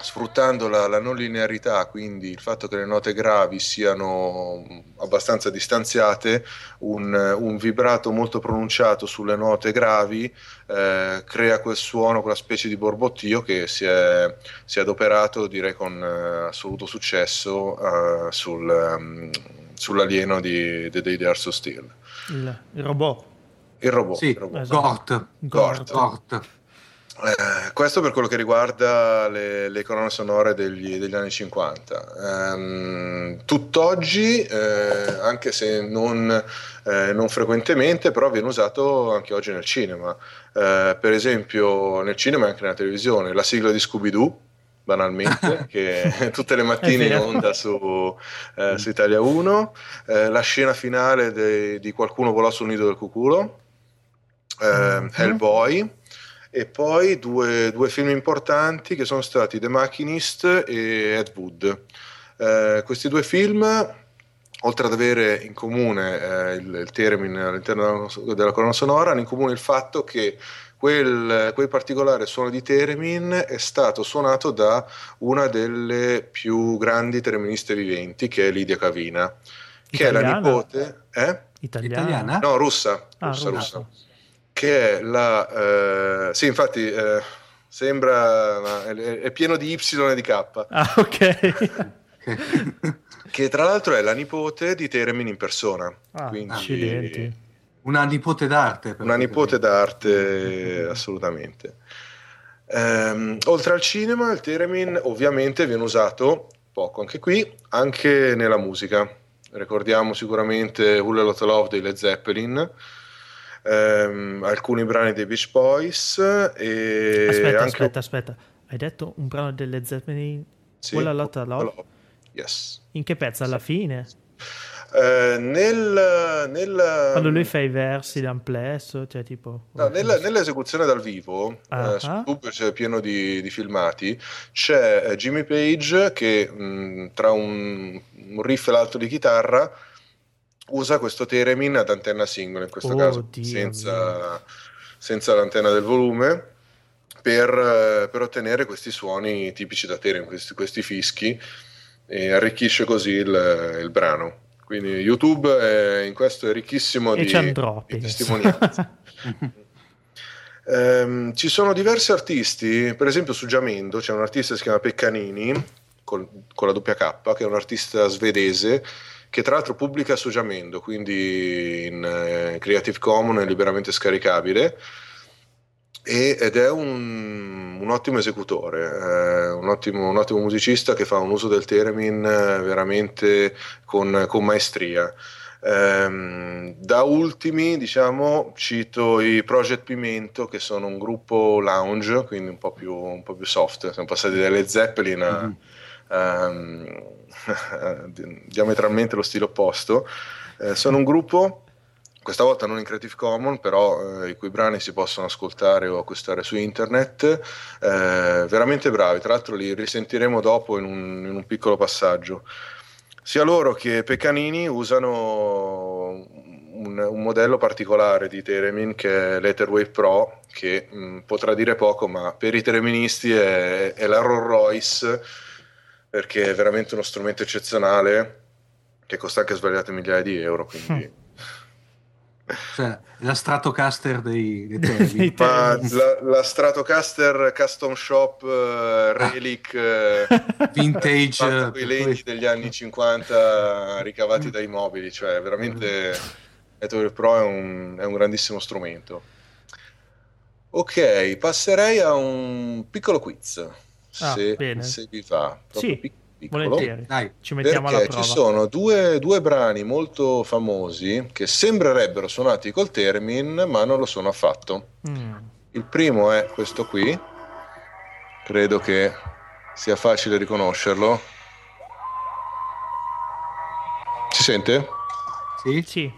sfruttando la, la, non linearità, quindi il fatto che le note gravi siano abbastanza distanziate, un, un vibrato molto pronunciato sulle note gravi eh, crea quel suono, quella specie di borbottio che si è, si è adoperato, direi con eh, assoluto successo, eh, sul, um, sull'alieno di The Day They Are So Still. Il, il robot. Il robot. Sì, il robot. Esatto. Gort. Gort. Gort. Eh, questo per quello che riguarda le, le colonne sonore degli, degli anni 50. Eh, tutt'oggi, eh, anche se non, eh, non, frequentemente, però viene usato anche oggi nel cinema. Eh, per esempio nel cinema e anche nella televisione, la sigla di Scooby-Doo banalmente, che tutte le mattine in onda su, eh, su Italia 1, eh, la scena finale de, di Qualcuno volò sul nido del cuculo, eh, mm-hmm. Hellboy, e poi due, due, film importanti che sono stati The Machinist e Ed Wood. Eh, questi due film, oltre ad avere in comune eh, il, il theremin all'interno della, della colonna sonora, hanno in comune il fatto che quel, quel, particolare suono di Theremin è stato suonato da una delle più grandi tereministe viventi, che è Lidia Cavina, che Italiana? è la nipote... Eh? Italiana? No, russa. Ah, russa, russa. Che è la... Eh, sì, infatti... Eh, sembra è, è, pieno di Y e di K. Ah, ok. che tra l'altro è la nipote di Teremin in persona. Ah, quindi, accidenti una nipote d'arte. Una nipote d'arte, assolutamente. Ehm, oltre al cinema, il theremin ovviamente viene usato poco anche qui, anche nella musica. Ricordiamo sicuramente Hull Lot Love dei Led Zeppelin, ehm, alcuni brani dei Beach Boys e aspetta, anche... aspetta, aspetta. Hai detto un brano dei Led Zeppelin? Sì, Hull Lot Love? love. Yes. In che pezzo? Alla fine? Eh, nel, nel, Quando lui fa i versi d'amplesso, cioè tipo... No, nella, nell'esecuzione dal vivo, uh-huh. eh, su YouTube c'è pieno di, di filmati, c'è eh, Jimmy Page che mh, tra un, un, riff e l'altro di chitarra usa questo theremin ad antenna singola, in questo oh, caso Dio senza, senza, l'antenna del volume, per, per, ottenere questi suoni tipici da theremin, questi, questi fischi e arricchisce così il, il brano. Quindi YouTube è, in questo è ricchissimo e di, di testimonianze. ehm, ci sono diversi artisti, per esempio su Giamendo c'è un artista che si chiama Peccanini, con, con la doppia K, che è un artista svedese che tra l'altro pubblica su Giamendo, quindi in eh, Creative Commons, è liberamente scaricabile ed è un, un ottimo esecutore, eh, un, ottimo, un, ottimo, musicista che fa un uso del theremin eh, veramente con, con maestria. Eh, da ultimi, diciamo, cito i Project Pimento, che sono un gruppo lounge, quindi un po' più, un po più soft. Siamo passati dalle Zeppelin a mm-hmm. um, diametralmente lo stile opposto. Eh, sono un gruppo questa volta non in Creative Commons, però eh, i cui brani si possono ascoltare o acquistare su internet, eh, veramente bravi, tra l'altro li risentiremo dopo in un, in un, piccolo passaggio. Sia loro che Peccanini usano un, un modello particolare di Theremin che è l'Etherwave Pro, che mh, mm, potrà dire poco, ma per i tereministi è, è la Rolls Royce, perché è veramente uno strumento eccezionale che costa anche svariate migliaia di euro, quindi... Mm cioè, la Stratocaster dei, dei temi. Ma la, la, Stratocaster Custom Shop uh, Relic uh, Vintage uh, quei legni degli anni 50 ricavati dai mobili, cioè veramente Ether Pro è un, è un grandissimo strumento. Ok, passerei a un piccolo quiz. Ah, se, se, vi va. Proprio sì. piccolo piccolo. Volentieri. Dai, ci mettiamo alla prova. ci sono due, due, brani molto famosi che sembrerebbero suonati col Termin, ma non lo sono affatto. Mm. Il primo è questo qui. Credo che sia facile riconoscerlo. Si sente? Sì. Sì.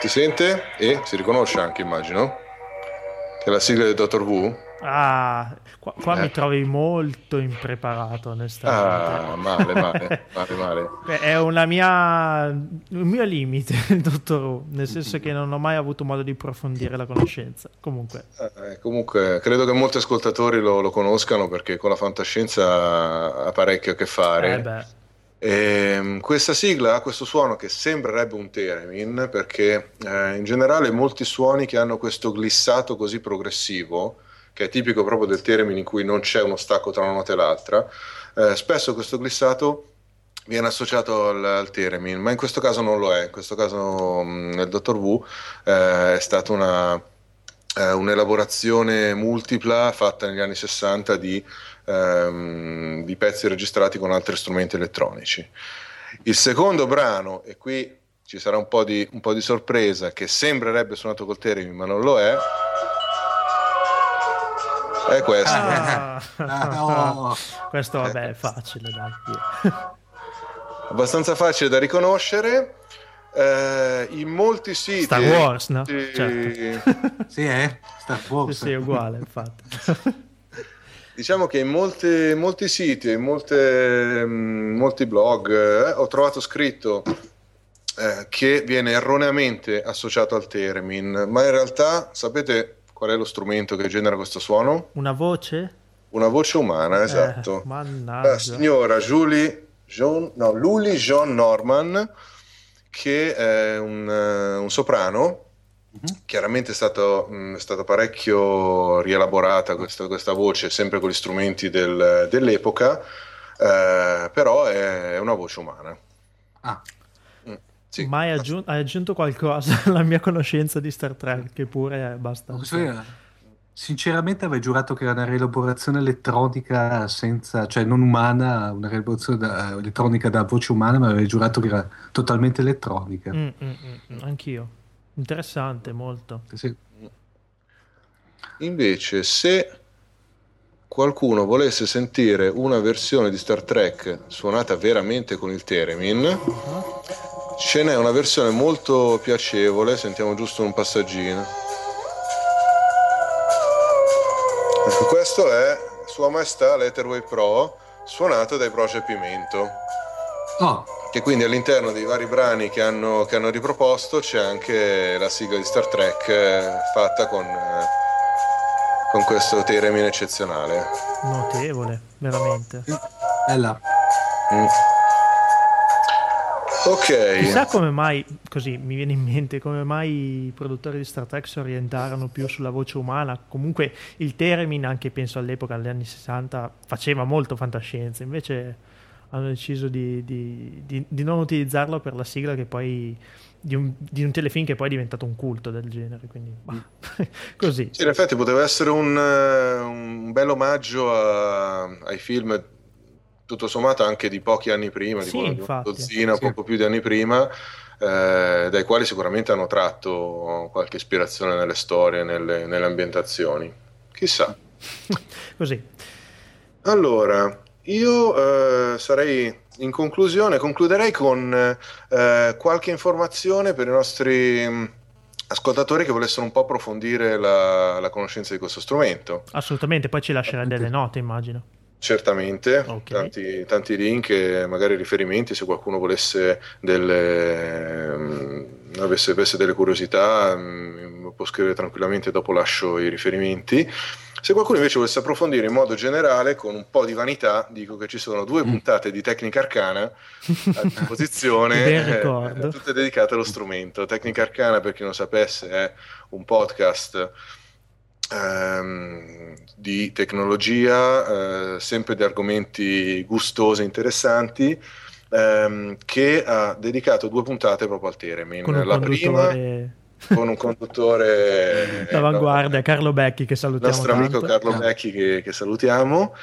Si sente? E si riconosce anche, immagino. Che è la sigla del Dottor Who. Ah, qua, qua eh. mi trovi molto impreparato, onestamente. Ah, male, male, male, male. È una mia, un mio limite, dottor nel senso che non ho mai avuto modo di approfondire la conoscenza. Comunque, eh, comunque credo che molti ascoltatori lo, lo, conoscano perché con la fantascienza ha parecchio a che fare. Eh ehm, questa sigla ha questo suono che sembrerebbe un theremin perché eh, in generale molti suoni che hanno questo glissato così progressivo che è tipico proprio del theremin in cui non c'è uno stacco tra una nota e l'altra, eh, spesso questo glissato viene associato al, al theremin, ma in questo caso non lo è. In questo caso mh, nel Dottor Wu eh, è stata una, eh, un'elaborazione multipla fatta negli anni 60 di, ehm, di pezzi registrati con altri strumenti elettronici. Il secondo brano, e qui ci sarà un po' di, un po di sorpresa, che sembrerebbe suonato col theremin ma non lo è, è questo. Ah, ah, no. Questo vabbè è facile, dai. Abbastanza facile da riconoscere. Eh, in molti siti Star Wars, no? Sì, certo. sì eh? Star Wars. Sì, sì, è uguale, infatti. diciamo che in molti, molti siti, in molte, mm, molti blog, eh, ho trovato scritto eh, che viene erroneamente associato al Theremin, ma in realtà, sapete Qual è lo strumento che genera questo suono? Una voce? Una voce umana, eh, esatto. Eh, mannaggia. La signora Julie John, no, Luli John Norman, che è un, uh, un soprano. Mm-hmm. Chiaramente è stato, mh, mm, è stato, parecchio rielaborata questa, questa, voce, sempre con gli strumenti del, dell'epoca, eh, però è, è una voce umana. Ah. Sì. Ma hai, aggiun- hai, aggiunto qualcosa alla mia conoscenza di Star Trek, che pure è abbastanza... Sinceramente avrei giurato che era una rielaborazione elettronica senza, cioè non umana, una rielaborazione da, elettronica da voce umana, ma avrei giurato che era totalmente elettronica. Mm, mm, mm, anch'io. Interessante, molto. Sì. Invece, se qualcuno volesse sentire una versione di Star Trek suonata veramente con il Theremin, uh-huh Ce n'è una versione molto piacevole, sentiamo giusto un passaggino. Ecco, questo è Sua Maestà l'Etherwave Pro, suonato dai Project Pimento. Oh. Che quindi all'interno dei vari brani che hanno, che hanno riproposto c'è anche la sigla di Star Trek eh, fatta con, eh, con questo theremin eccezionale. Notevole, veramente. Bella. Mm. Ok. Chissà come mai, così mi viene in mente, come mai i produttori di Star Trek si orientarono più sulla voce umana. Comunque il Teremin, anche penso all'epoca, negli anni 60, faceva molto fantascienza, invece hanno deciso di, di, di, di non utilizzarlo per la sigla che poi di un, di un, telefilm che poi è diventato un culto del genere. Quindi, bah, così. Sì, in effetti poteva essere un, un bel omaggio a, ai film tutto sommato anche di pochi anni prima, sì, di una dozzina, sì. poco più di anni prima, eh, dai quali sicuramente hanno tratto qualche ispirazione nelle storie, nelle, nelle ambientazioni. Chissà. Così. Allora, io eh, sarei in conclusione, concluderei con eh, qualche informazione per i nostri mh, ascoltatori che volessero un po' approfondire la, la conoscenza di questo strumento. Assolutamente, poi ci lascerai delle note, immagino. Certamente, Ok. tanti, tanti link e magari riferimenti se qualcuno volesse delle, mm, avesse, avesse delle curiosità, mm, può scrivere tranquillamente, dopo lascio i riferimenti. Se qualcuno invece volesse approfondire in modo generale, con un po' di vanità, dico che ci sono due puntate di Tecnica Arcana a disposizione, eh, tutte dedicate allo strumento. Tecnica Arcana, per chi non sapesse, è un podcast ehm, di tecnologia, eh, sempre di argomenti gustosi e interessanti, ehm, che ha dedicato due puntate proprio al Teremin. Con La prima con un conduttore d'avanguardia, Carlo Becchi, che il salutiamo nostro amico tanto. Carlo. Becchi che, che salutiamo.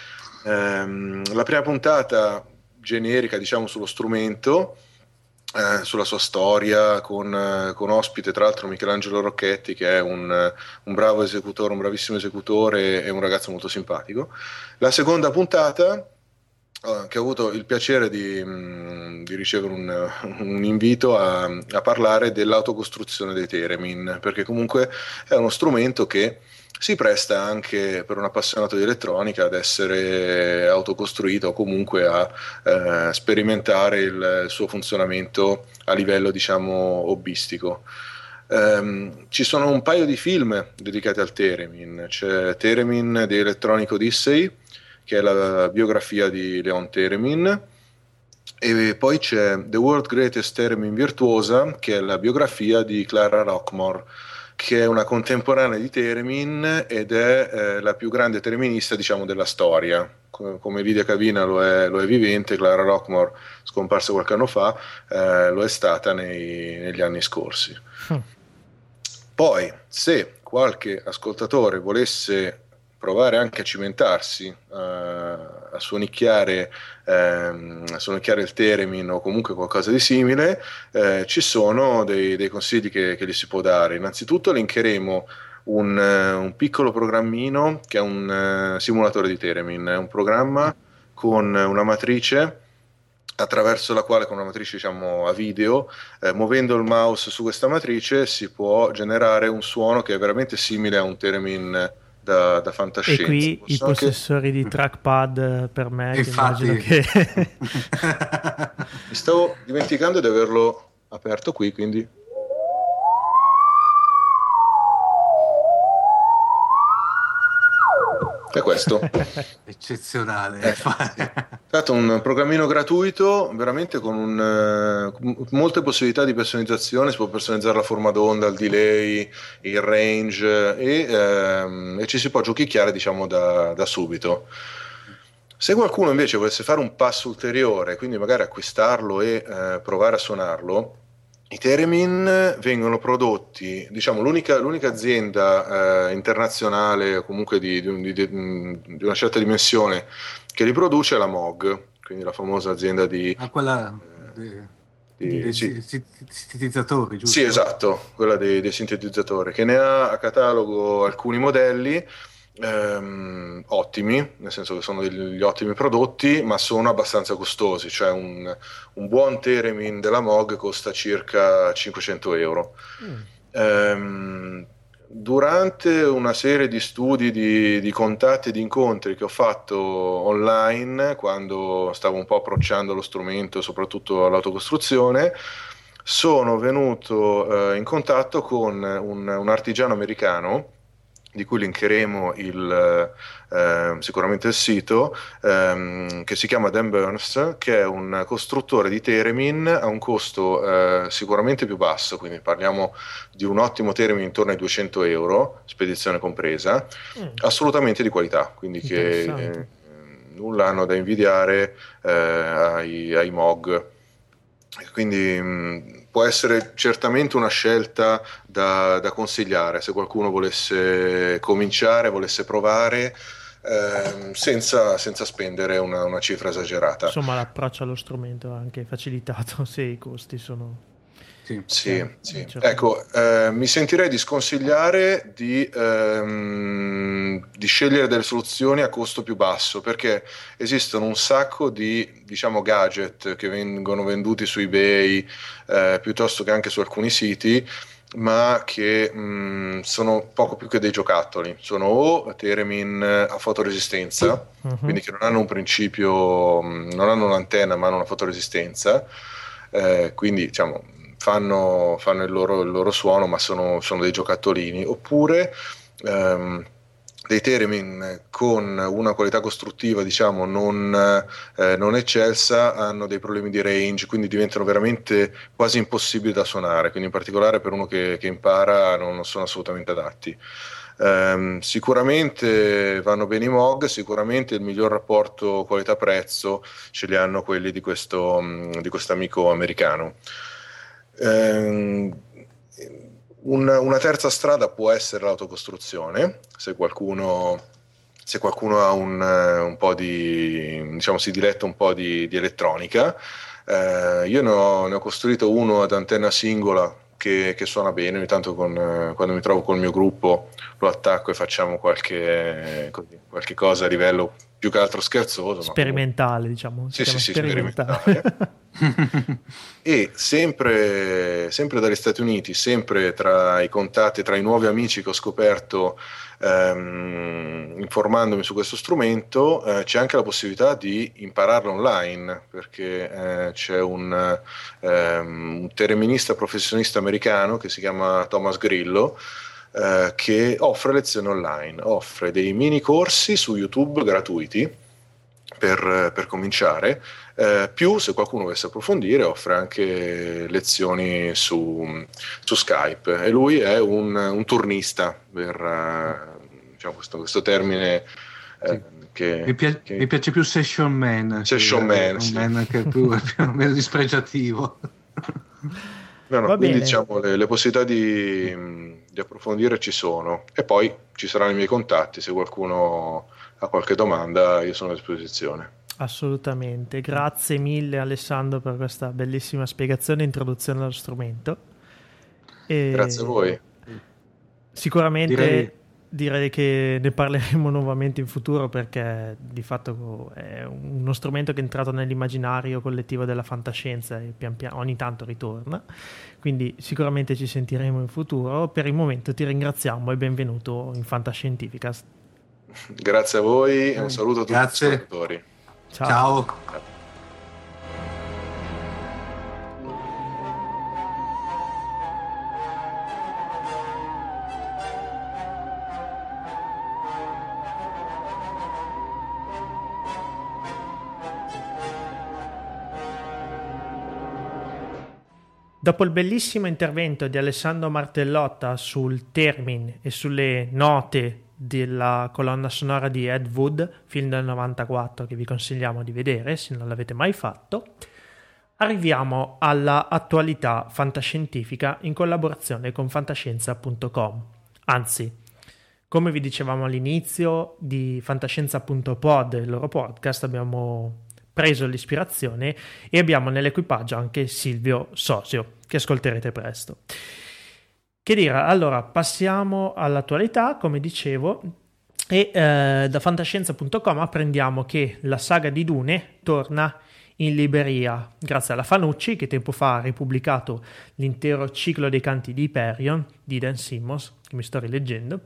Ehm, la prima puntata generica, diciamo, sullo strumento, eh, sulla sua storia, con, eh, con ospite tra l'altro Michelangelo Rocchetti, che è un, eh, un bravo esecutore, un bravissimo esecutore e un ragazzo molto simpatico. La seconda puntata, che ho avuto il piacere di, mh, di ricevere un, un invito a, a parlare dell'autocostruzione dei Teremin, perché comunque è uno strumento che si presta anche per un appassionato di elettronica ad essere autocostruito o comunque a eh, sperimentare il, suo funzionamento a livello diciamo hobbistico. Ehm, ci sono un paio di film dedicati al Teremin, c'è Teremin di Electronic Odyssey, che è la biografia di Leon Teremin, e poi c'è The World Greatest Theremin Virtuosa, che è la biografia di Clara Rockmore, che è una contemporanea di Teremin ed è eh, la più grande tereminista, diciamo, della storia. Co- Come Lidia Cavina lo è, lo è vivente, Clara Rockmore, scomparsa qualche anno fa, eh, lo è stata nei- negli anni scorsi. Mm. Poi, se qualche ascoltatore volesse provare anche a cimentarsi, eh, a suonicchiare, ehm, a suonicchiare il Teremin o comunque qualcosa di simile, eh, ci sono dei, dei consigli che, che gli si può dare. Innanzitutto linkeremo un, eh, un piccolo programmino che è un eh, simulatore di Teremin, è un programma con una matrice attraverso la quale con una matrice diciamo a video, eh, muovendo il mouse su questa matrice si può generare un suono che è veramente simile a un Teremin da, da E fantascienza. qui i Posso anche- possessori di trackpad eh, per me, che Infatti. immagino che... Mi stavo dimenticando di averlo aperto qui, quindi è questo. Eccezionale. Eh, È stato un programmino gratuito, veramente con un, eh, molte possibilità di personalizzazione, si può personalizzare la forma d'onda, il delay, il range e, ehm, e ci si può giochicchiare diciamo da, da subito. Se qualcuno invece volesse fare un passo ulteriore, quindi magari acquistarlo e eh, provare a suonarlo, i Theremin vengono prodotti, diciamo, l'unica, l'unica azienda eh, internazionale o comunque di, di- di- di una certa dimensione che li produce è la Moog, quindi la famosa azienda di... Ah, quella dei, di- dei sì. si- sintetizzatori, giusto? Sì, esatto, quella dei, dei sintetizzatori, che ne ha a catalogo alcuni modelli ehm, ottimi, nel senso che sono degli ottimi prodotti, ma sono abbastanza costosi, cioè un, un buon Theremin della Moog costa circa 500 euro. Mm. Ehm, durante una serie di studi, di, di contatti e di incontri che ho fatto online, quando stavo un po' approcciando lo strumento, soprattutto all'autocostruzione, sono venuto eh, in contatto con un, un artigiano americano di cui linkeremo il, eh, sicuramente il sito, ehm, che si chiama Dan Burns, che è un costruttore di Teremin a un costo eh, sicuramente più basso, quindi parliamo di un ottimo Teremin intorno ai 200 euro, spedizione compresa, mm. assolutamente di qualità, quindi che eh, nulla hanno da invidiare eh, ai, ai MOG. Quindi mh, mm, può essere certamente una scelta da, da, consigliare se qualcuno volesse cominciare, volesse provare. Ehm, senza, senza, spendere una, una, cifra esagerata. Insomma, l'approccio allo strumento è anche facilitato se i costi sono sì, sì, sì. Ecco, eh, mi sentirei di sconsigliare di, ehm, di, scegliere delle soluzioni a costo più basso perché esistono un sacco di diciamo, gadget che vengono venduti su eBay eh, piuttosto che anche su alcuni siti ma che mh, mm, sono poco più che dei giocattoli. Sono o Teremin a fotoresistenza, uh-huh. quindi che non hanno un principio, mm, non hanno un'antenna ma hanno una fotoresistenza. Eh, quindi diciamo fanno, fanno il, loro, il, loro, suono, ma sono, sono dei giocattolini, oppure ehm, dei theremin con una qualità costruttiva diciamo non, eh, non, eccelsa hanno dei problemi di range quindi diventano veramente quasi impossibili da suonare. Quindi in particolare per uno che, che impara non, non, sono assolutamente adatti. Um, sicuramente vanno bene i MOG sicuramente il miglior rapporto qualità prezzo ce li hanno quelli di questo di amico americano Ehm, una, una, terza strada può essere l'autocostruzione, se qualcuno, se qualcuno ha un, un, po' di, diciamo, si diletta un po' di, di elettronica. Eh, io ne ho, ne ho, costruito uno ad antenna singola che, che suona bene, ogni tanto con, quando mi trovo col mio gruppo lo attacco e facciamo qualche, qualche cosa a livello più che altro scherzoso. Sperimentale, diciamo. Sì, sì, sì, sperimentale. sperimentale. e sempre, sempre, dagli Stati Uniti, sempre tra i contatti, tra i nuovi amici che ho scoperto ehm, informandomi su questo strumento, eh, c'è anche la possibilità di impararlo online, perché eh, c'è un, ehm, un terminista professionista americano che si chiama Thomas Grillo, eh, che offre lezioni online, offre dei mini corsi su YouTube gratuiti per, per cominciare, eh, più se qualcuno volesse approfondire offre anche lezioni su, su Skype. E lui è un, un turnista per uh, diciamo questo, questo, termine eh, che, mi, piace, che... mi, piace più session man session che, man, sì. man che è più, più o meno dispregiativo no, no, quindi diciamo le, le possibilità di, di approfondire ci sono e poi ci saranno i miei contatti se qualcuno ha qualche domanda io sono a disposizione Assolutamente, grazie mille Alessandro per questa bellissima spiegazione e introduzione allo strumento. E grazie a voi. Sicuramente direi... direi... che ne parleremo nuovamente in futuro perché di fatto è uno strumento che è entrato nell'immaginario collettivo della fantascienza e pian piano ogni tanto ritorna. Quindi sicuramente ci sentiremo in futuro. Per il momento ti ringraziamo e benvenuto in Fantascientificast. Grazie a voi e un saluto a tutti Grazie. gli ascoltatori. Ciao. Ciao. Dopo il bellissimo intervento di Alessandro Martellotta sul Termin e sulle note della colonna sonora di Ed Wood, film del 94 che vi consigliamo di vedere se non l'avete mai fatto, arriviamo alla attualità fantascientifica in collaborazione con fantascienza.com. Anzi, come vi dicevamo all'inizio di fantascienza.pod, il loro podcast, abbiamo preso l'ispirazione e abbiamo nell'equipaggio anche Silvio Sosio, che ascolterete presto. Che dire, allora passiamo all'attualità, come dicevo, e eh, da fantascienza.com apprendiamo che la saga di Dune torna in libreria grazie alla Fanucci che tempo fa ha ripubblicato l'intero ciclo dei canti di Hyperion di Dan Simmons, che mi sto rileggendo,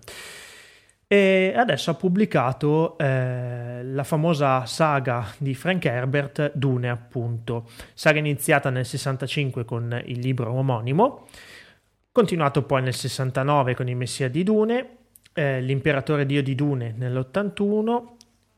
e adesso ha pubblicato eh, la famosa saga di Frank Herbert, Dune appunto, saga iniziata nel 65 con il libro omonimo, continuato poi nel 69 con il Messia di Dune, eh, L'imperatore Dio di Dune nell'81,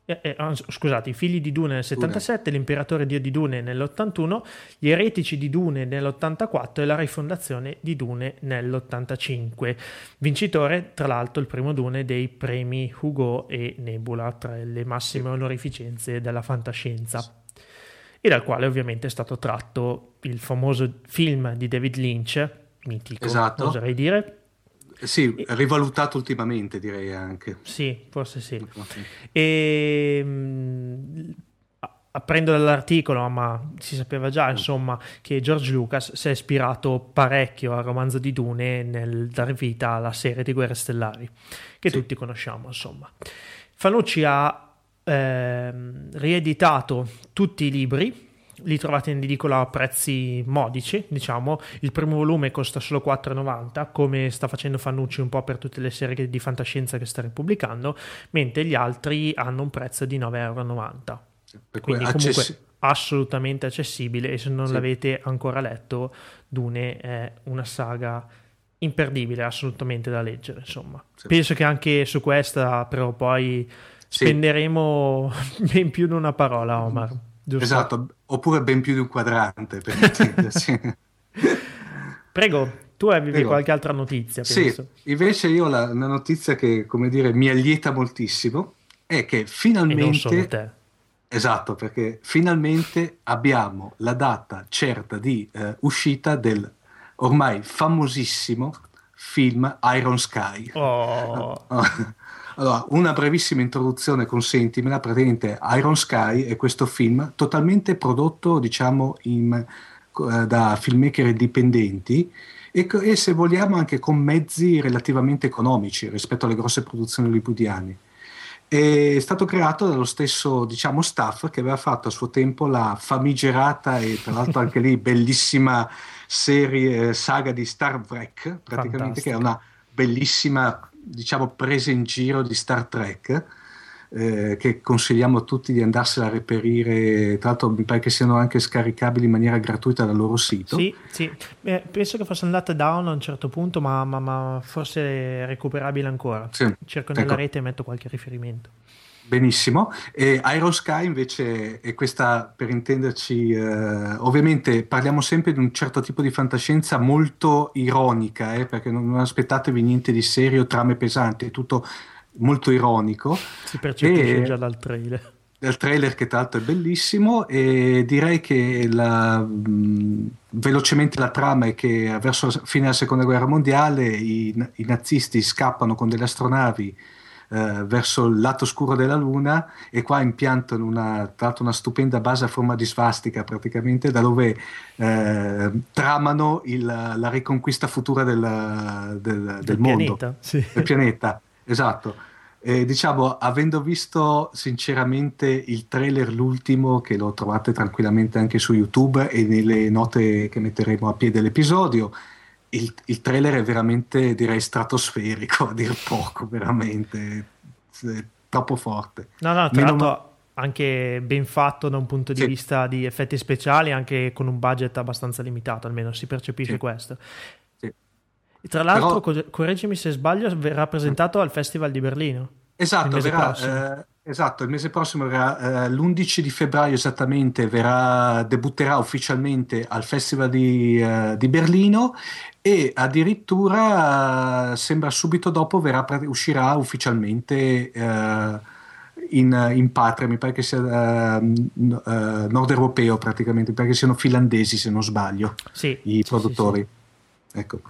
eh, eh, scusate, i figli di Dune nel 77, Dune. l'imperatore Dio di Dune nell'81, gli eretici di Dune nell'84 e la rifondazione di Dune nell'85. Vincitore, tra l'altro, il primo Dune dei premi Hugo e Nebula, tra le massime onorificenze della fantascienza. E dal quale ovviamente è stato tratto il famoso film di David Lynch, mitico, esatto. oserei dire, sì, rivalutato ultimamente direi anche. Sì, forse sì. E, mh, apprendo dall'articolo, ma si sapeva già, insomma, che George Lucas si è ispirato parecchio al romanzo di Dune nel dar vita alla serie di Guerre Stellari, che sì. tutti conosciamo, insomma. Fanucci ha eh, rieditato tutti i libri li trovate in edicola a prezzi modici, diciamo. Il primo volume costa solo 4,90, come sta facendo Fannucci un po' per tutte le serie di fantascienza che sta ripubblicando, mentre gli altri hanno un prezzo di 9,90 euro. Quindi comunque assolutamente accessibile e se non sì. l'avete ancora letto, Dune è una saga imperdibile, assolutamente da leggere, insomma. Sì. Penso che anche su questa però poi spenderemo ben più di una parola, Omar. Giusto? Esatto, oppure ben più di un quadrante per intendersi. Prego, tu avevi Prego. qualche altra notizia? Penso. Sì, invece io la, una notizia che, come dire, mi allieta moltissimo è che finalmente... Esatto, perché finalmente abbiamo la data certa di eh, uscita del ormai famosissimo film Iron Sky. Oh. Allora, una brevissima introduzione, consentimela, praticamente Iron Sky è questo film totalmente prodotto, diciamo, in, eh, da filmmaker indipendenti e, e, se vogliamo anche con mezzi relativamente economici rispetto alle grosse produzioni hollywoodiane. È stato creato dallo stesso, diciamo, staff che aveva fatto a suo tempo la famigerata e tra l'altro anche lì bellissima serie, eh, saga di Star Trek, praticamente, Fantastica. che è una bellissima diciamo, prese in giro di Star Trek. Eh, che consigliamo a tutti di andarsela a reperire, tra l'altro mi pare che siano anche scaricabili in maniera gratuita dal loro sito. Sì, sì. Eh, penso che fosse andata down a un certo punto, ma, ma, ma forse è recuperabile ancora. Sì. Cerco nella ecco. rete e metto qualche riferimento. Benissimo, e Iron Sky invece è questa, per intenderci, eh, ovviamente parliamo sempre di un certo tipo di fantascienza molto ironica, eh, perché non, non, aspettatevi niente di serio, trame pesanti, è tutto molto ironico. Si percepisce e, già dal trailer. Dal trailer che tra l'altro è bellissimo e direi che la, mh, velocemente la trama è che verso la fine della seconda guerra mondiale i, i nazisti scappano con delle astronavi eh, verso il lato scuro della Luna e qua impiantano una, tra l'altro una stupenda base a forma di svastica praticamente da dove eh, tramano il, la riconquista futura del, del, del, del mondo, pianeta, sì. del pianeta. Esatto. E, diciamo, avendo visto sinceramente il trailer, l'ultimo, che lo trovate tranquillamente anche su YouTube e nelle note che metteremo a piede dell'episodio, il, il, trailer è veramente, direi, stratosferico, a dir poco, veramente. È troppo forte. No, no, tra l'altro anche ben fatto da un punto di sì. vista di effetti speciali, anche con un budget abbastanza limitato, almeno si percepisce sì. questo. Sì. Tra l'altro, Però... correggimi se sbaglio, verrà presentato al Festival di Berlino. Esatto, verrà, eh, esatto, il mese prossimo verrà, eh, l'11 di febbraio esattamente, verrà, debutterà ufficialmente al Festival di, eh, di Berlino e addirittura sembra subito dopo verrà, uscirà ufficialmente uh, in, in, patria, mi pare che sia uh, uh, nord europeo praticamente, mi pare che siano finlandesi se non sbaglio sì, i sì, produttori. Sì, ecco.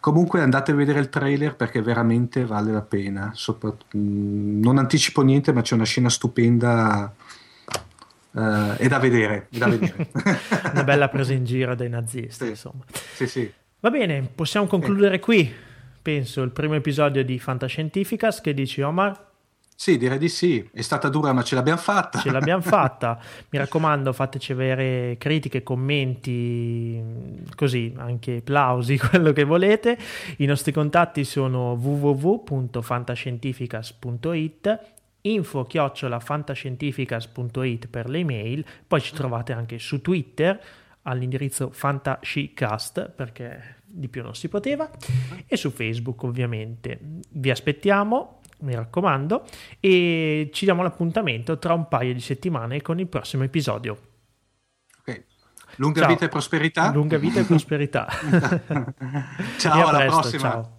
Comunque andate a vedere il trailer perché veramente vale la pena. Sopra, mm, non anticipo niente, ma c'è una scena stupenda. Uh, è da vedere, è da vedere. una bella presa in giro dai nazisti, sì. insomma. Sì, sì. Va bene, possiamo concludere qui, penso, il primo episodio di Fantascientificas. Che dici, Omar? Sì, direi di sì. È stata dura, ma ce l'abbiamo fatta. Ce l'abbiamo fatta. Mi raccomando, fateci avere critiche, commenti, così, anche plausi, quello che volete. I nostri contatti sono www.fantascientificas.it info chiocciolafantascientificas.it per le email, poi ci trovate anche su Twitter all'indirizzo fantascicast perché di più non si poteva, e su Facebook ovviamente. Vi aspettiamo, mi raccomando, e ci diamo l'appuntamento tra un paio di settimane con il prossimo episodio. Ok, lunga ciao. vita e prosperità. Lunga vita e prosperità. ciao, alla presto, prossima. Ciao.